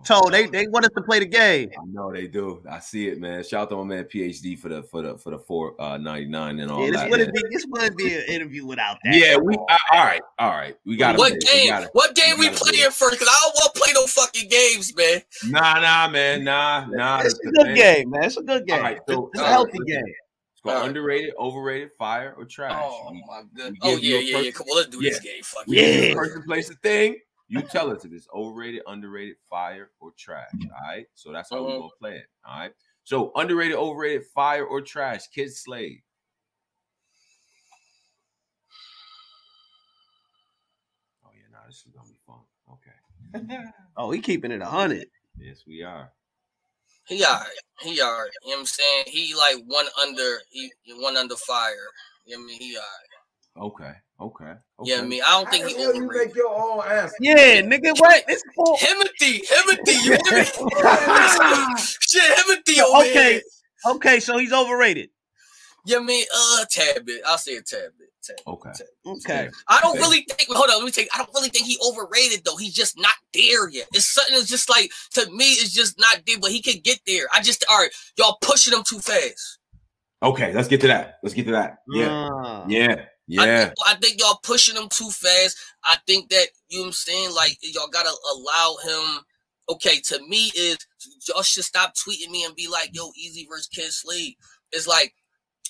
So, So they they want us to play the game. I know they do. I see it, man. Shout out to my man PhD for the for the for the four uh, ninety nine and all Yeah, this that. wouldn't be this wouldn't be an interview without that. Yeah, we uh, all right, all right. We got What game? what game we gotta playing it. first? Cause I don't want to play no fucking games, man. Nah, nah, man, nah, nah. It's a good thing- game, man. It's a good game. All right, so- it's a healthy listen. game. It's called underrated, overrated, fire, or trash. Oh We- my god. Oh give you yeah, a yeah, yeah. Come on, let's do this game. Fuck we it. give Yeah. a person place a thing. You tell us if it's overrated, underrated, fire, or trash. Mm-hmm. All right. So that's how we're gonna play it. All right. So underrated, overrated, fire, or trash. Kid slave. Oh yeah, nah, this is gonna be fun. Okay. Oh, he keeping it a hundred. yes, we are. He alright. He alright. You know what I'm saying? He like one under he he one under fire. You know what I mean? He alright. Okay. Okay. Okay. Yeah, I mean, I don't think the he hell you make your own ass. Yeah, nigga, what? It's for Himothy, Himothy, you hear me? Shit, Himothy over Okay. here. okay. So he's overrated. Yeah, I mean, uh, tad bit. I'll say a tad bit. Tad bit, Okay. tad Okay. I don't Okay. really think. Hold on, let me take. I don't really think he overrated though. He's just not there yet. It's something that's just like to me, it's just not there. But he could get there. I just all right. Y'all pushing him too fast. Okay. Let's get to that. Let's get to that. Yeah. Uh, Yeah. I Yeah. think, I think y'all pushing him too fast. I think that you know what I'm saying. Like y'all gotta allow him. Okay, to me is y'all should stop tweeting me and be like, "Yo, Easy versus Kid Slade." It's like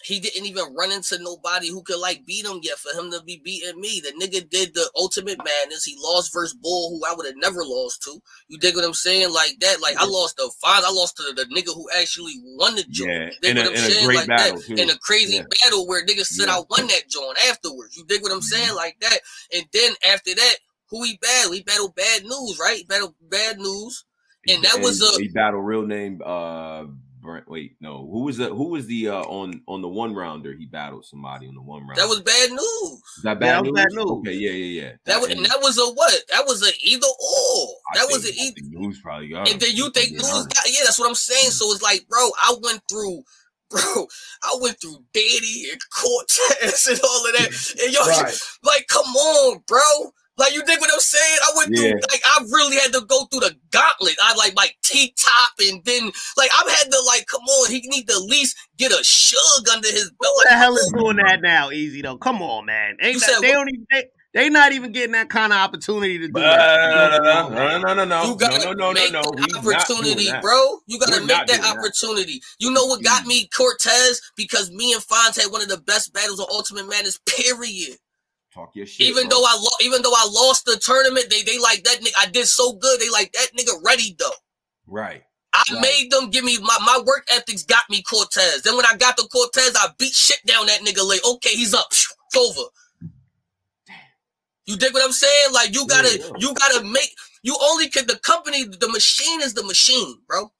he didn't even run into nobody who could like beat him yet for him to be beating me. The nigga did the ultimate madness. He lost versus Bull, who I would have never lost to. You dig what I'm saying? Like that. Like I lost the five. I lost to the nigga who actually won the joint. Yeah. You dig In a, what I'm in a saying? great like battle that. too. In a crazy Yeah. battle where niggas said Yeah. I won that joint afterwards. You dig what I'm saying? Like that. And then after that, who he battled? He battled Bad News, right? He battled Bad News. and that was a- he battled real name. Uh, Brent, wait, no, who was the who was the uh on on the one rounder? He battled somebody on the one round. That was Bad News. Is that bad, that was news? Bad News. Okay, yeah, yeah, yeah. That was and that was a what? That was a either or. I That was think- an either. think news probably got. And then you think Yeah. news got yeah, that's what I'm saying. So it's like, bro, I went through, bro, I went through Danny and Cortez and all of that. And yo, Right. like, come on, bro. Like you dig what I'm saying? I went through like I really had to go through the gauntlet. I like like T top and then like I've had to like come on, he need to at least get a shug under his belt. Who Like, the hell is doing that now? Easy though. Come on, man. Ain't You that, said they what? don't even. They, they not even getting that kind of opportunity to do No, that. no, no, no, no, no, You no, gotta no, no, no, make no. the He's not doing opportunity, that. bro. You gotta We're make not that doing that. opportunity. You know what got mm. me Cortez? Because me and Fonz had one of the best battles on Ultimate Madness, period. Talk your shit. even bro. though I lo- even though I lost the tournament, they they like that nigga. I did so good. They like that nigga ready though. right. I Right. made them give me my, my work ethics got me Cortez. Then when I got the Cortez, I beat shit down that nigga. Like, okay, he's up. It's over. You dig what I'm saying? Like you gotta Yeah, yeah. you gotta make you only can the company, the machine is the machine, bro.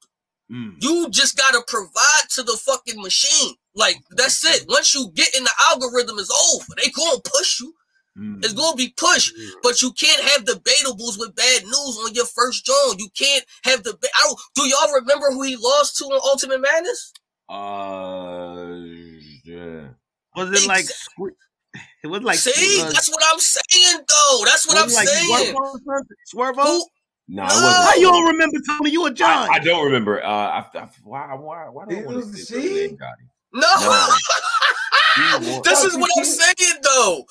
Mm. You just gotta provide to the fucking machine. Like that's it. Once you get in the algorithm, it's over. They gonna push you. Mm. It's gonna be pushed. But you can't have debatables with bad news on your first joint. You can't have the. I don't, do y'all remember who he lost to on Ultimate Madness? Uh, yeah. Was it like? It was like. See, uh, that's what I'm saying, though. That's what I'm like saying. Swervo? Swervo? Who? No, it No. wasn't. How you don't remember Tony? You a I, judge? I don't remember. Uh, I, I, why, why, why do I He want to the say his seed? No. This is what I'm saying, though.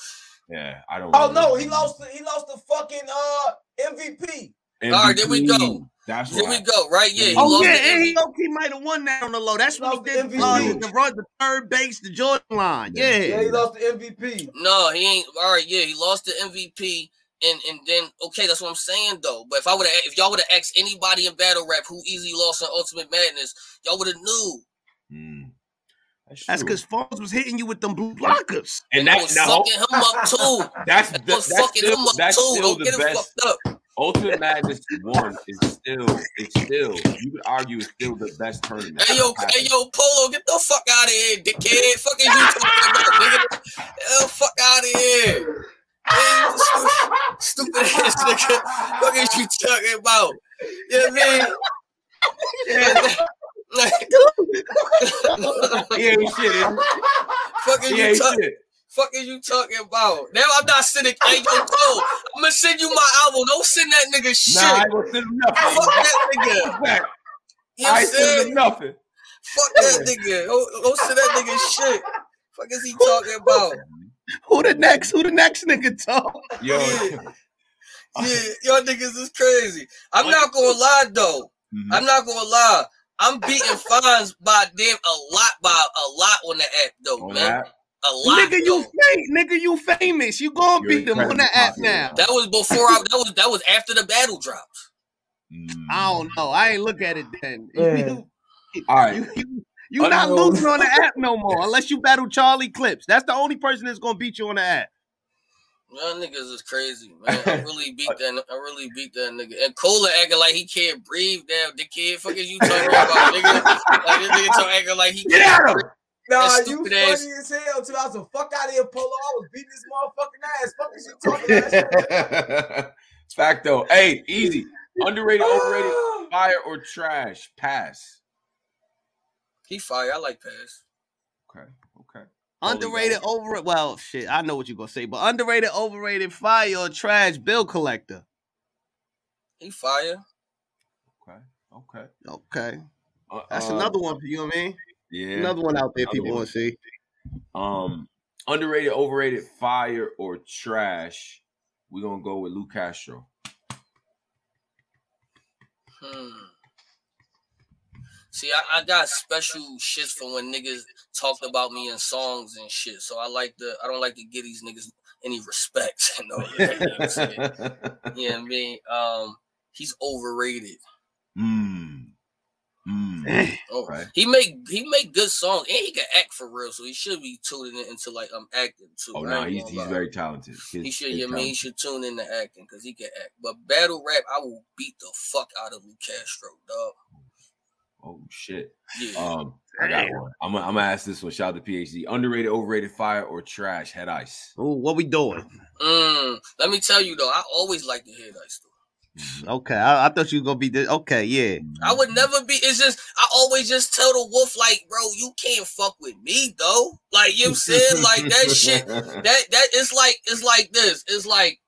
Yeah, I don't. Oh remember. no, he lost. The, he lost the fucking uh MVP. All right, there we go. MVP. That's Here we right. go. Right? Yeah. He Oh lost yeah, the and he MVP. low key might have won that on the low. That's when he Lost the did uh, MVP. the, the run, the third base, the Jordan line. Yeah. Yeah, Yeah, he lost the MVP. No, he ain't. All right. Yeah, he lost the MVP. And, and then okay, that's what I'm saying though. But if I would have, if y'all would have asked anybody in battle rap who easily lost in Ultimate Madness, y'all would have knew. Mm. That's that's because Foles was hitting you with them blue blockers. and I that was now, fucking him up too. that's the, that's fucking still, him up that's too. still Don't the get it best. fucked up. Ultimate Madness one is still, it's still, you could argue it's still the best tournament. Hey yo, hey yo, Polo, get the fuck out of here, dickhead. Fuck is you talking about, nigga? Get the fuck out of here. Hey, stupid, stupid ass nigga. Fuck is you talking about? You know what I mean? Yeah. He ain't shit. is fuck He, is he you ain't talking? Fuck is you talking about? Now I'm not sending. Hey yo, Cole, I'm gonna send you my album. Don't send that nigga shit. Nah, I ain't gonna send him nothing. Fuck that nigga. Back. You know I I'm ain't sending him nothing. Fuck that nigga. Don't, don't send that nigga shit. Fuck is he talking about? Who the next? Who the next nigga talk? Yo, Yeah. Yeah, y'all niggas is crazy. I'm not gonna lie though. Mhm. I'm not gonna lie. I'm beating fines by them a lot by a lot on the app though, on man. that, A lot. Nigga, you though. fame, nigga, you famous. You gonna You're beat them on the app now. That was before I that was that was after the battle dropped. mm. I don't know. I ain't look at it then. Yeah. You, All right. you, you, you not Unknown. losing on the app no more unless you battle Charlie Clips. That's the only person that's gonna beat you on the app. Y'all niggas is crazy, man. I really beat that. I really beat that nigga. And Cola acting like he can't breathe. Damn, the kid, fuck is you talking about, nigga? Like this nigga talking acting like he Get can't at breathe. him. Nah, That you stupid funny ass- as hell too. I was a fuck out of here, Polo. I was beating this motherfucking ass. Fuck is you talking about? it's fact though. Hey, easy. Underrated, overrated, fire or trash? Pass. He fire. I like pass. Okay. Okay. Underrated, overrated. Well, shit, I know what you're gonna say, but underrated, overrated, fire or trash bill collector. He fire. Okay. Okay. Okay, Uh, that's uh, another one for you I mean, Yeah. Another one out there Another people want to see. Um, underrated, overrated, fire or trash? We're gonna go with Lou Castro. Hmm. See, I, I got special shits for when niggas talked about me in songs and shit. So I like the I don't like to give these niggas any respect. You know, you know what I'm saying? You I mean? Um, he's overrated. mm. Mm. Oh, Right. he make he make good songs and he can act for real. So he should be tuning in into like I'm acting too. Oh no, ain't he's he's lie. very talented. He should, very yeah, I mean, he should tune into acting because he can act. But battle rap, I will beat the fuck out of Lou Castro, dog. Oh shit. Yeah. Um, I got one. I'm gonna, ask this one. Shout out to PhD. Underrated, overrated, fire or trash? Head ice. Ooh, what we doing? Mm, let me tell you though, I always like to hear that stuff. Okay, I, I thought you were gonna be this. Okay, yeah. I would never be. It's just I always just tell the wolf like, bro, you can't fuck with me though. Like you know I'm saying, like that shit. That that it's like it's like this. It's like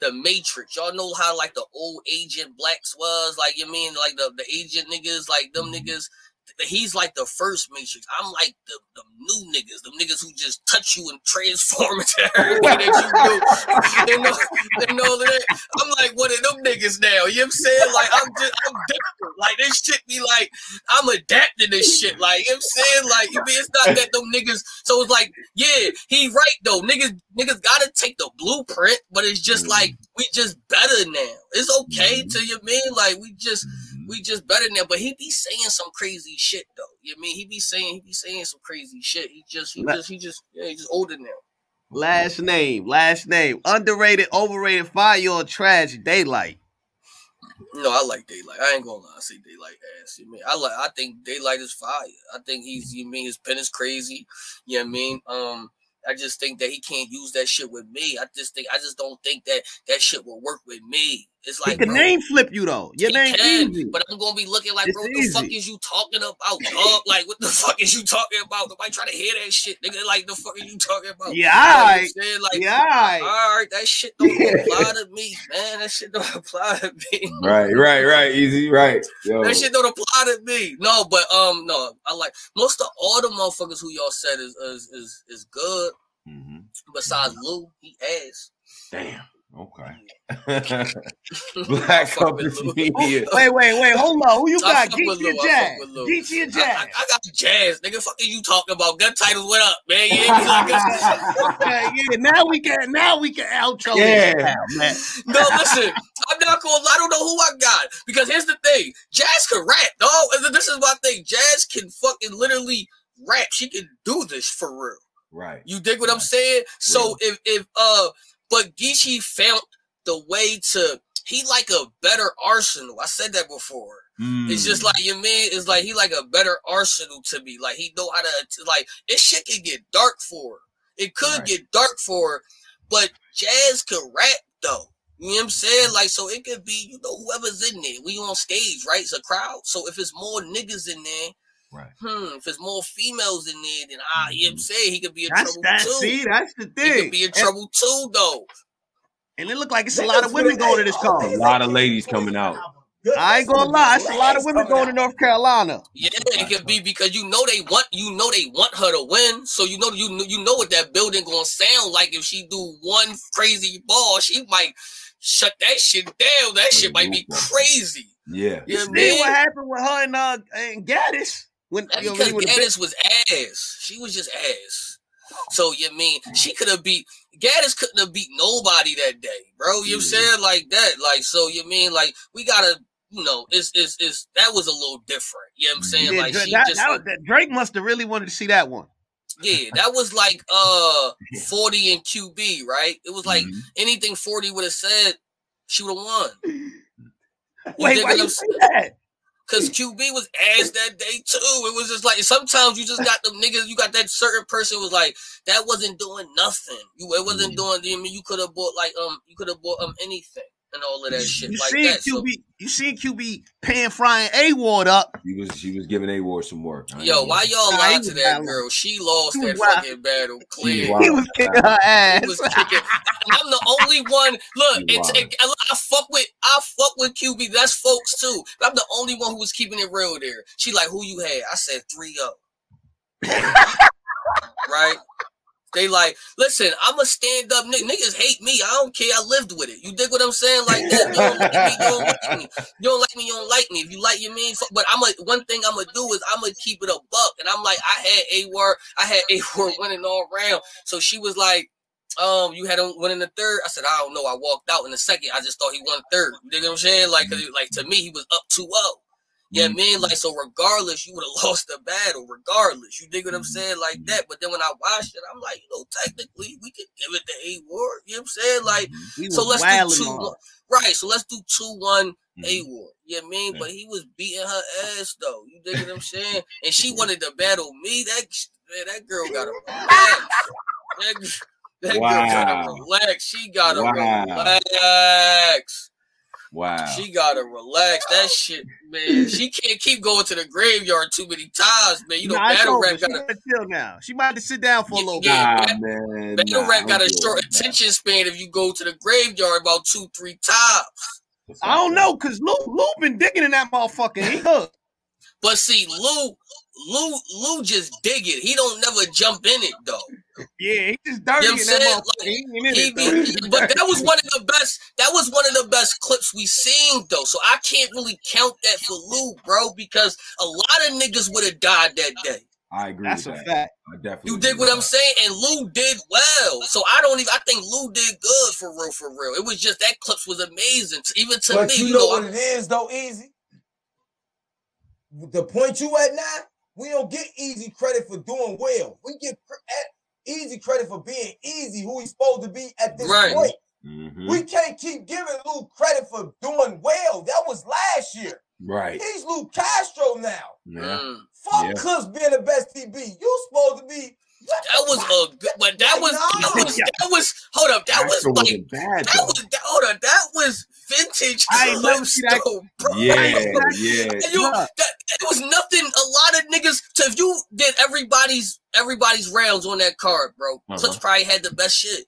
the Matrix. Y'all know how like the old agent blacks was. Like you mean like the the agent niggas, like them mm-hmm. niggas. He's like the first Matrix. I'm like the, the new niggas, the niggas who just touch you and transform into everything that you do. They know, they know that. I'm like one of them niggas now. You know what I'm saying? Like I'm just I'm different. Like this shit be like I'm adapting this shit. Like you know what I'm saying? Like you mean it's not that them niggas. So it's like yeah, he right though. Niggas niggas gotta take the blueprint, but it's just Mhm. like we just better now. It's okay Mhm. to you mean like we just. We just better now. But he be saying some crazy shit though. You know I mean he be saying he be saying some crazy shit. He just he La- just he just yeah he just older now. Last name, last name. Underrated, overrated, fire or trash Daylyt. No, I like Daylyt. I ain't gonna lie. I say Daylyt ass. You mean I like? I think Daylyt is fire. I think he's. You mean his pen is crazy? You know what I mean? Um, I just think that he can't use that shit with me. I just think. I just don't think that that shit will work with me. It's He like can bro, name flip you though. Your name can, easy. but I'm gonna be looking like, It's bro, what the fuck is you talking about, dog? Like, what the fuck is you talking about? Nobody trying to hear that shit, nigga. Like, the fuck are you talking about? Yeah, Like, you know alright. I'm? Like, Yeah, alright. all right, that shit don't apply to me, man. That shit don't apply to me. Right, right, right. Easy, right. Yo. That shit don't apply to me. No, but um, no, I like most of all the motherfuckers who y'all said is is is, is good. Mhm. Besides Lou, he ass. Damn. Okay. I Black fuck with Compass Lou. Media. Wait, wait, wait. Hold on. Who you I got? fuck with Geechi or Lou, I Jazz? fuck with Geechi or Jazz? I, I got jazz, nigga. Fuck are you talking about? Gun titles, what up, man? You ain't be like gun- okay, yeah. Now we can. Now we can outro Yeah. this now, man. No, listen, I'm not gonna. I don't know who I got because here's the thing: Jazz can rap, dog. This is my thing. Jazz can fucking literally rap. She can do this for real. Right. You dig what I'm saying? So if if uh, but Geechi found the way to he like a better arsenal. I said that before. It's just Mm. like you mean. It's like he like a better arsenal to me. Like he know how to like this shit can get dark for her. It could Right. get dark for her, but Jazz could rap though. You know what I'm saying? Like so, it could be you know whoever's in there. We on stage, right? It's a crowd. So if it's more niggas in there, right. hmm, if it's more females in there, then ah, you know what I'm saying he could be in That's trouble that. too. See, that's the thing. he could be in And- trouble too, though. And, it looked like it's a lot of women going to this all car. A lot of ladies coming out. have a good- I ain't gonna lie, it's a lot of women going to. North Carolina. Yeah, it could be because you know they want you know they want her to win. So you know you know you know what that building gonna sound like if she do one crazy ball, she might shut that shit down. That shit might be crazy. Yeah. You know See what I mean? what happened with her and uh and Gaddis when you know, because Gaddis was ass. She was just ass. So you mean she could have beat Gaddis couldn't have beat nobody that day, bro. You Yeah. saying? Like that. Like so you mean like we gotta you know, it's it's it's that was a little different. You know what I'm saying? Yeah, like Dra- she that- just that- that Drake must have really wanted to see that one. Yeah, that was like uh 40 and QB, right? It was like Mhm. anything 40 would have said, she would have won. Wait, why what you say that? Cause QB was ass that day too. It was just like sometimes you just got them niggas, you got that certain person was like, that wasn't doing nothing. You it wasn't doing I mean you could have bought like um you could have bought um anything and all of that shit You like seen that. So, QB? you seen QB paying frying A Ward up? She was she was giving A Ward some work. I yo, why gonna- y'all Nah, he lied was to that wild. girl? She lost He that wild. fucking battle clear. He was kicking her ass. He was kicking. I'm the only one. Look, You it's, it, I, I fuck with I fuck with QB. That's folks too. But I'm the only one who was keeping it real there. She like, who you had? I said three up. right? They like, listen, I'm a stand up nigga. Niggas hate me. I don't care. I lived with it. You dig what I'm saying? Like that. You don't like me. You don't like me. You don't like me. You don't like me. If you like you mean, but I'm a one thing I'm gonna do is I'm gonna keep it a buck. And I'm like, I had a word. I had a word winning all round. So she was like, um, you had him winning the third. I said, I don't know. I walked out in the second. I just thought he won third. You dig what I'm saying? Like, it- like to me, he was up 2-0. Yeah, Mhm. man. Like, so regardless, you would have lost the battle. Regardless, you dig what I'm saying? Like that. But then when I watched it, I'm like, you know, technically, we could give it to A Ward. You know what I'm saying? Like, He so let's do two. one- Right. So let's do two one. A Ward. You know what I mean? Yeah. But he was beating her ass though. You dig what I'm saying? And she wanted to battle me. That man, that girl got a relax. That, that girl gotta relax. She gotta Wow. relax. Wow. She gotta relax. That shit, man. She can't keep going to the graveyard too many times, man. You know, Nah, it's battle rap She gotta gotta chill now. She might have to sit down for a Yeah, little yeah. bit. Nah, man. battle nah, rap got a short that. attention span if you go to the graveyard about two, three times. I don't know, cause Lou Lou been digging in that motherfucker. He hooked. But see, Lou, Lou, Lou just dig it. He don't never jump in it though. Yeah, he just dirty You know in what that I'm saying? motherfucker. He ain't He be, but that was one of the best. That was one of the best clips we seen though. So I can't really count that for Lou, bro, because a lot of niggas would have died that day. I agree That's a with that. fact. I definitely You agree dig what with I'm saying? And Lou did well. So I don't even. I think Lou did good for real, for real. It was just that clips was amazing. Even to But me, you you know know, what I'm- it is though, easy. The point you at now, we don't get easy credit for doing well. We get cr- easy credit for being easy, who he's supposed to be at this Right. point. Mhm. We can't keep giving Luke credit for doing well. That was last year. Right. He's Luke Castro now. Yeah. Mm. Fuck Yeah. Clips being the best TB. You supposed to be. what that was a good, but that was that was that was hold up. That was Castro like wasn't bad that was that, hold up. That was vintage I ain't never clips that- bro. Yeah, yeah. And you, Bruh. that, it was nothing. A lot of niggas. So if you did everybody's everybody's rounds on that card, bro, Uh-huh. Clips probably had the best shit.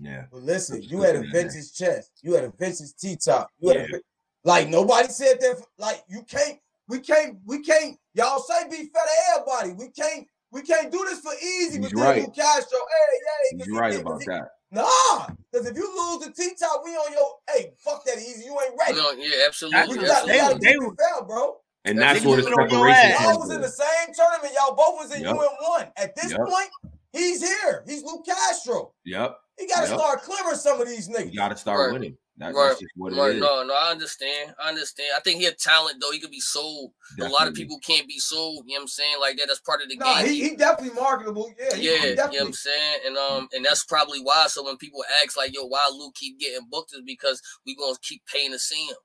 Yeah. But listen, you had a vintage chest. You had a vintage T top. You had Yeah. a vi- like nobody said that. Like you can't. We can't. We can't. Y'all say be fair to everybody. We can't. We can't do this for easy. But He's then right. Castro, hey, yeah, He's right about that. Nah, because if you lose the T top, we on your. Hey, fuck that easy. You ain't ready. No, yeah, we absolutely. got, we gotta absolutely. they- keep it bro. And Yeah, that's they where the keep it on your separation ass. Y'all was in in. the same tournament. Y'all both was in Yep. UN one. At this Yep. point, he's here. He's Luke Castro. Yep. He got to Yep. start clearing some of these niggas. You got to start Right. winning. That, right, that's just what right. it is. No, no, I understand. I understand. I think he a talent though. He could be sold. A lot of people can't be sold. You know what I'm saying? Like that. That's part of the No, game. he, he definitely marketable. Yeah, he, yeah, he you know what. I'm saying? And um, and that's probably why. So when people ask like, "Yo, why Luke keep getting booked?" is because we gonna keep paying to see him.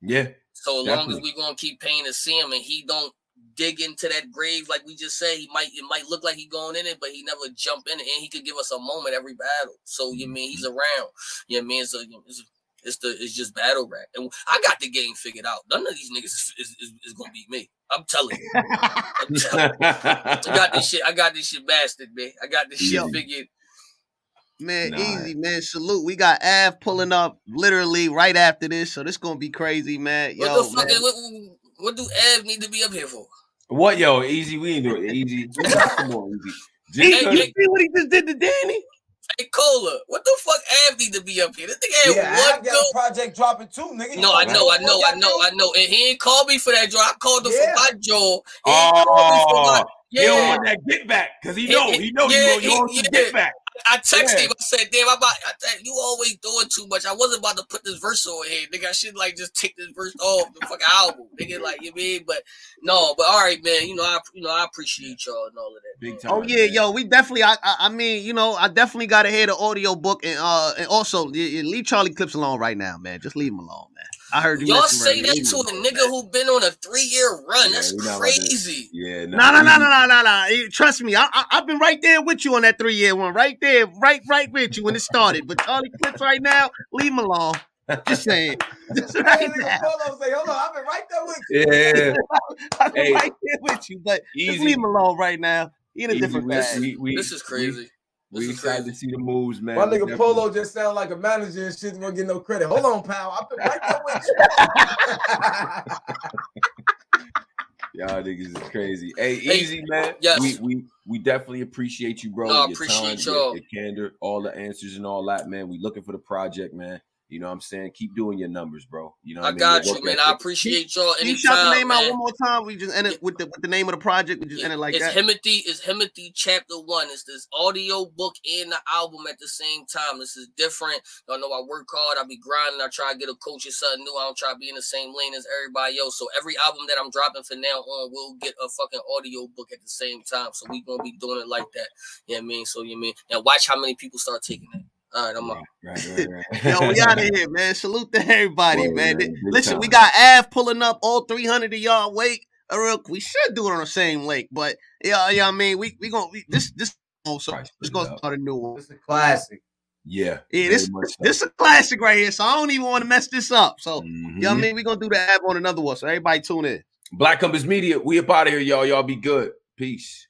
Yeah, So as long as Definitely. we gonna keep paying to see him, and he don't dig into that grave like we just said, he might it might look like he going in it, but he never jump in it, and he could give us a moment every battle. So you mean he's around? You know what I mean? So it's, it's the it's just battle rap, and I got the game figured out. None of these niggas is, is, is, is gonna beat me. I'm telling you. I'm telling you. I got this shit. I got this shit mastered, man. I got this shit Yo. figured. Man, Nah. easy, man. Salute. We got Av pulling up literally right after this, so this gonna be crazy, man. What Yo, the fuck? man. What, what do Av need to be up here for? What, yo, easy? We ain't doing it. Easy. Come on, easy. Hey, Just you 'cause- see what he just did to Danny? Hey, Cola, what the fuck Av need to be up here? This nigga had Yeah, I one got a project dropping too, nigga. No, I know, I know, I know. I know. And he ain't called me for that job. I called him Yeah. for my job. He ain't called me for my Oh, he don't want that get back because he He- know he- he know yeah, you he- you want some yeah. get back. I texted Yeah. him. I said, "Damn, I'm about. I said, you always doing too much. I wasn't about to put this verse on here, nigga. I should like just take this verse off the fucking album, nigga. Like you mean, but no, but all right, man. You know, I you know I appreciate y'all and all of that. Big time. Oh yeah, man. yo, we definitely. I, I, I mean, you know, I definitely gotta hear the audio book and uh, and also y- y- leave Charlie Clips alone right now, man. Just leave him alone, man. I heard you. Y'all say that to a nigga who been on a three year run. Yeah, That's we not about to- crazy. Yeah, No, no, no, easy. no, no, no, no. Trust me, I, I, I've been right there with you on that three year one, right there, right, right with you when it started. But Charlie Clips right now, leave him alone. Just saying, just right nigga, now, Polo say, hold on, I've been right there with you. Yeah, I've been Hey. right there with you. But just leave him alone right now. He in a Easy. different bag. we, we, This is crazy. We, This we is excited to see the moves, man. My nigga definitely- Polo just sound like a manager and shit. Won't get no credit. Hold on, pal. I've been right there with you. Y'all niggas is crazy. Hey, Hey, easy man. yes. We we we definitely appreciate you, bro. No, I your appreciate time, y'all. your, your candor, all the answers and all that, man. We looking for the project, man. You know what I'm saying? Keep doing your numbers, bro. You know what I mean? got you, man. I appreciate y'all Can you shout the anytime, name out one more time? We just end it with the with the name of the project. We just end it like it's that. Himothy, it's Himothy chapter one. It's this audio book and the album at the same time. This is different. Y'all know I work hard, I be grinding, I try to get a coach or something new. I don't try to be in the same lane as everybody else. So every album that I'm dropping from now on will get a fucking audio book at the same time. So we gonna be doing it like that. You know what I mean? So you know what I mean now watch how many people start taking it. All right, I'm out. Right, right, right. Yo, we out of here, man. Salute to everybody, Word, man. man. Listen, time. we got Av pulling up all 300 of y'all wake. A real, we should do it on the same lake, but yeah, yeah. I mean, we we gonna we, this this also Price let's it go up. start a new one. It's a classic. Yeah. Yeah, this much so. this is a classic right here, so I don't even want to mess this up. So, Mhm. you know what I mean? We gonna do the Av on another one, so everybody tune in. Black Compass Media, we up out of here, y'all. Y'all be good. Peace.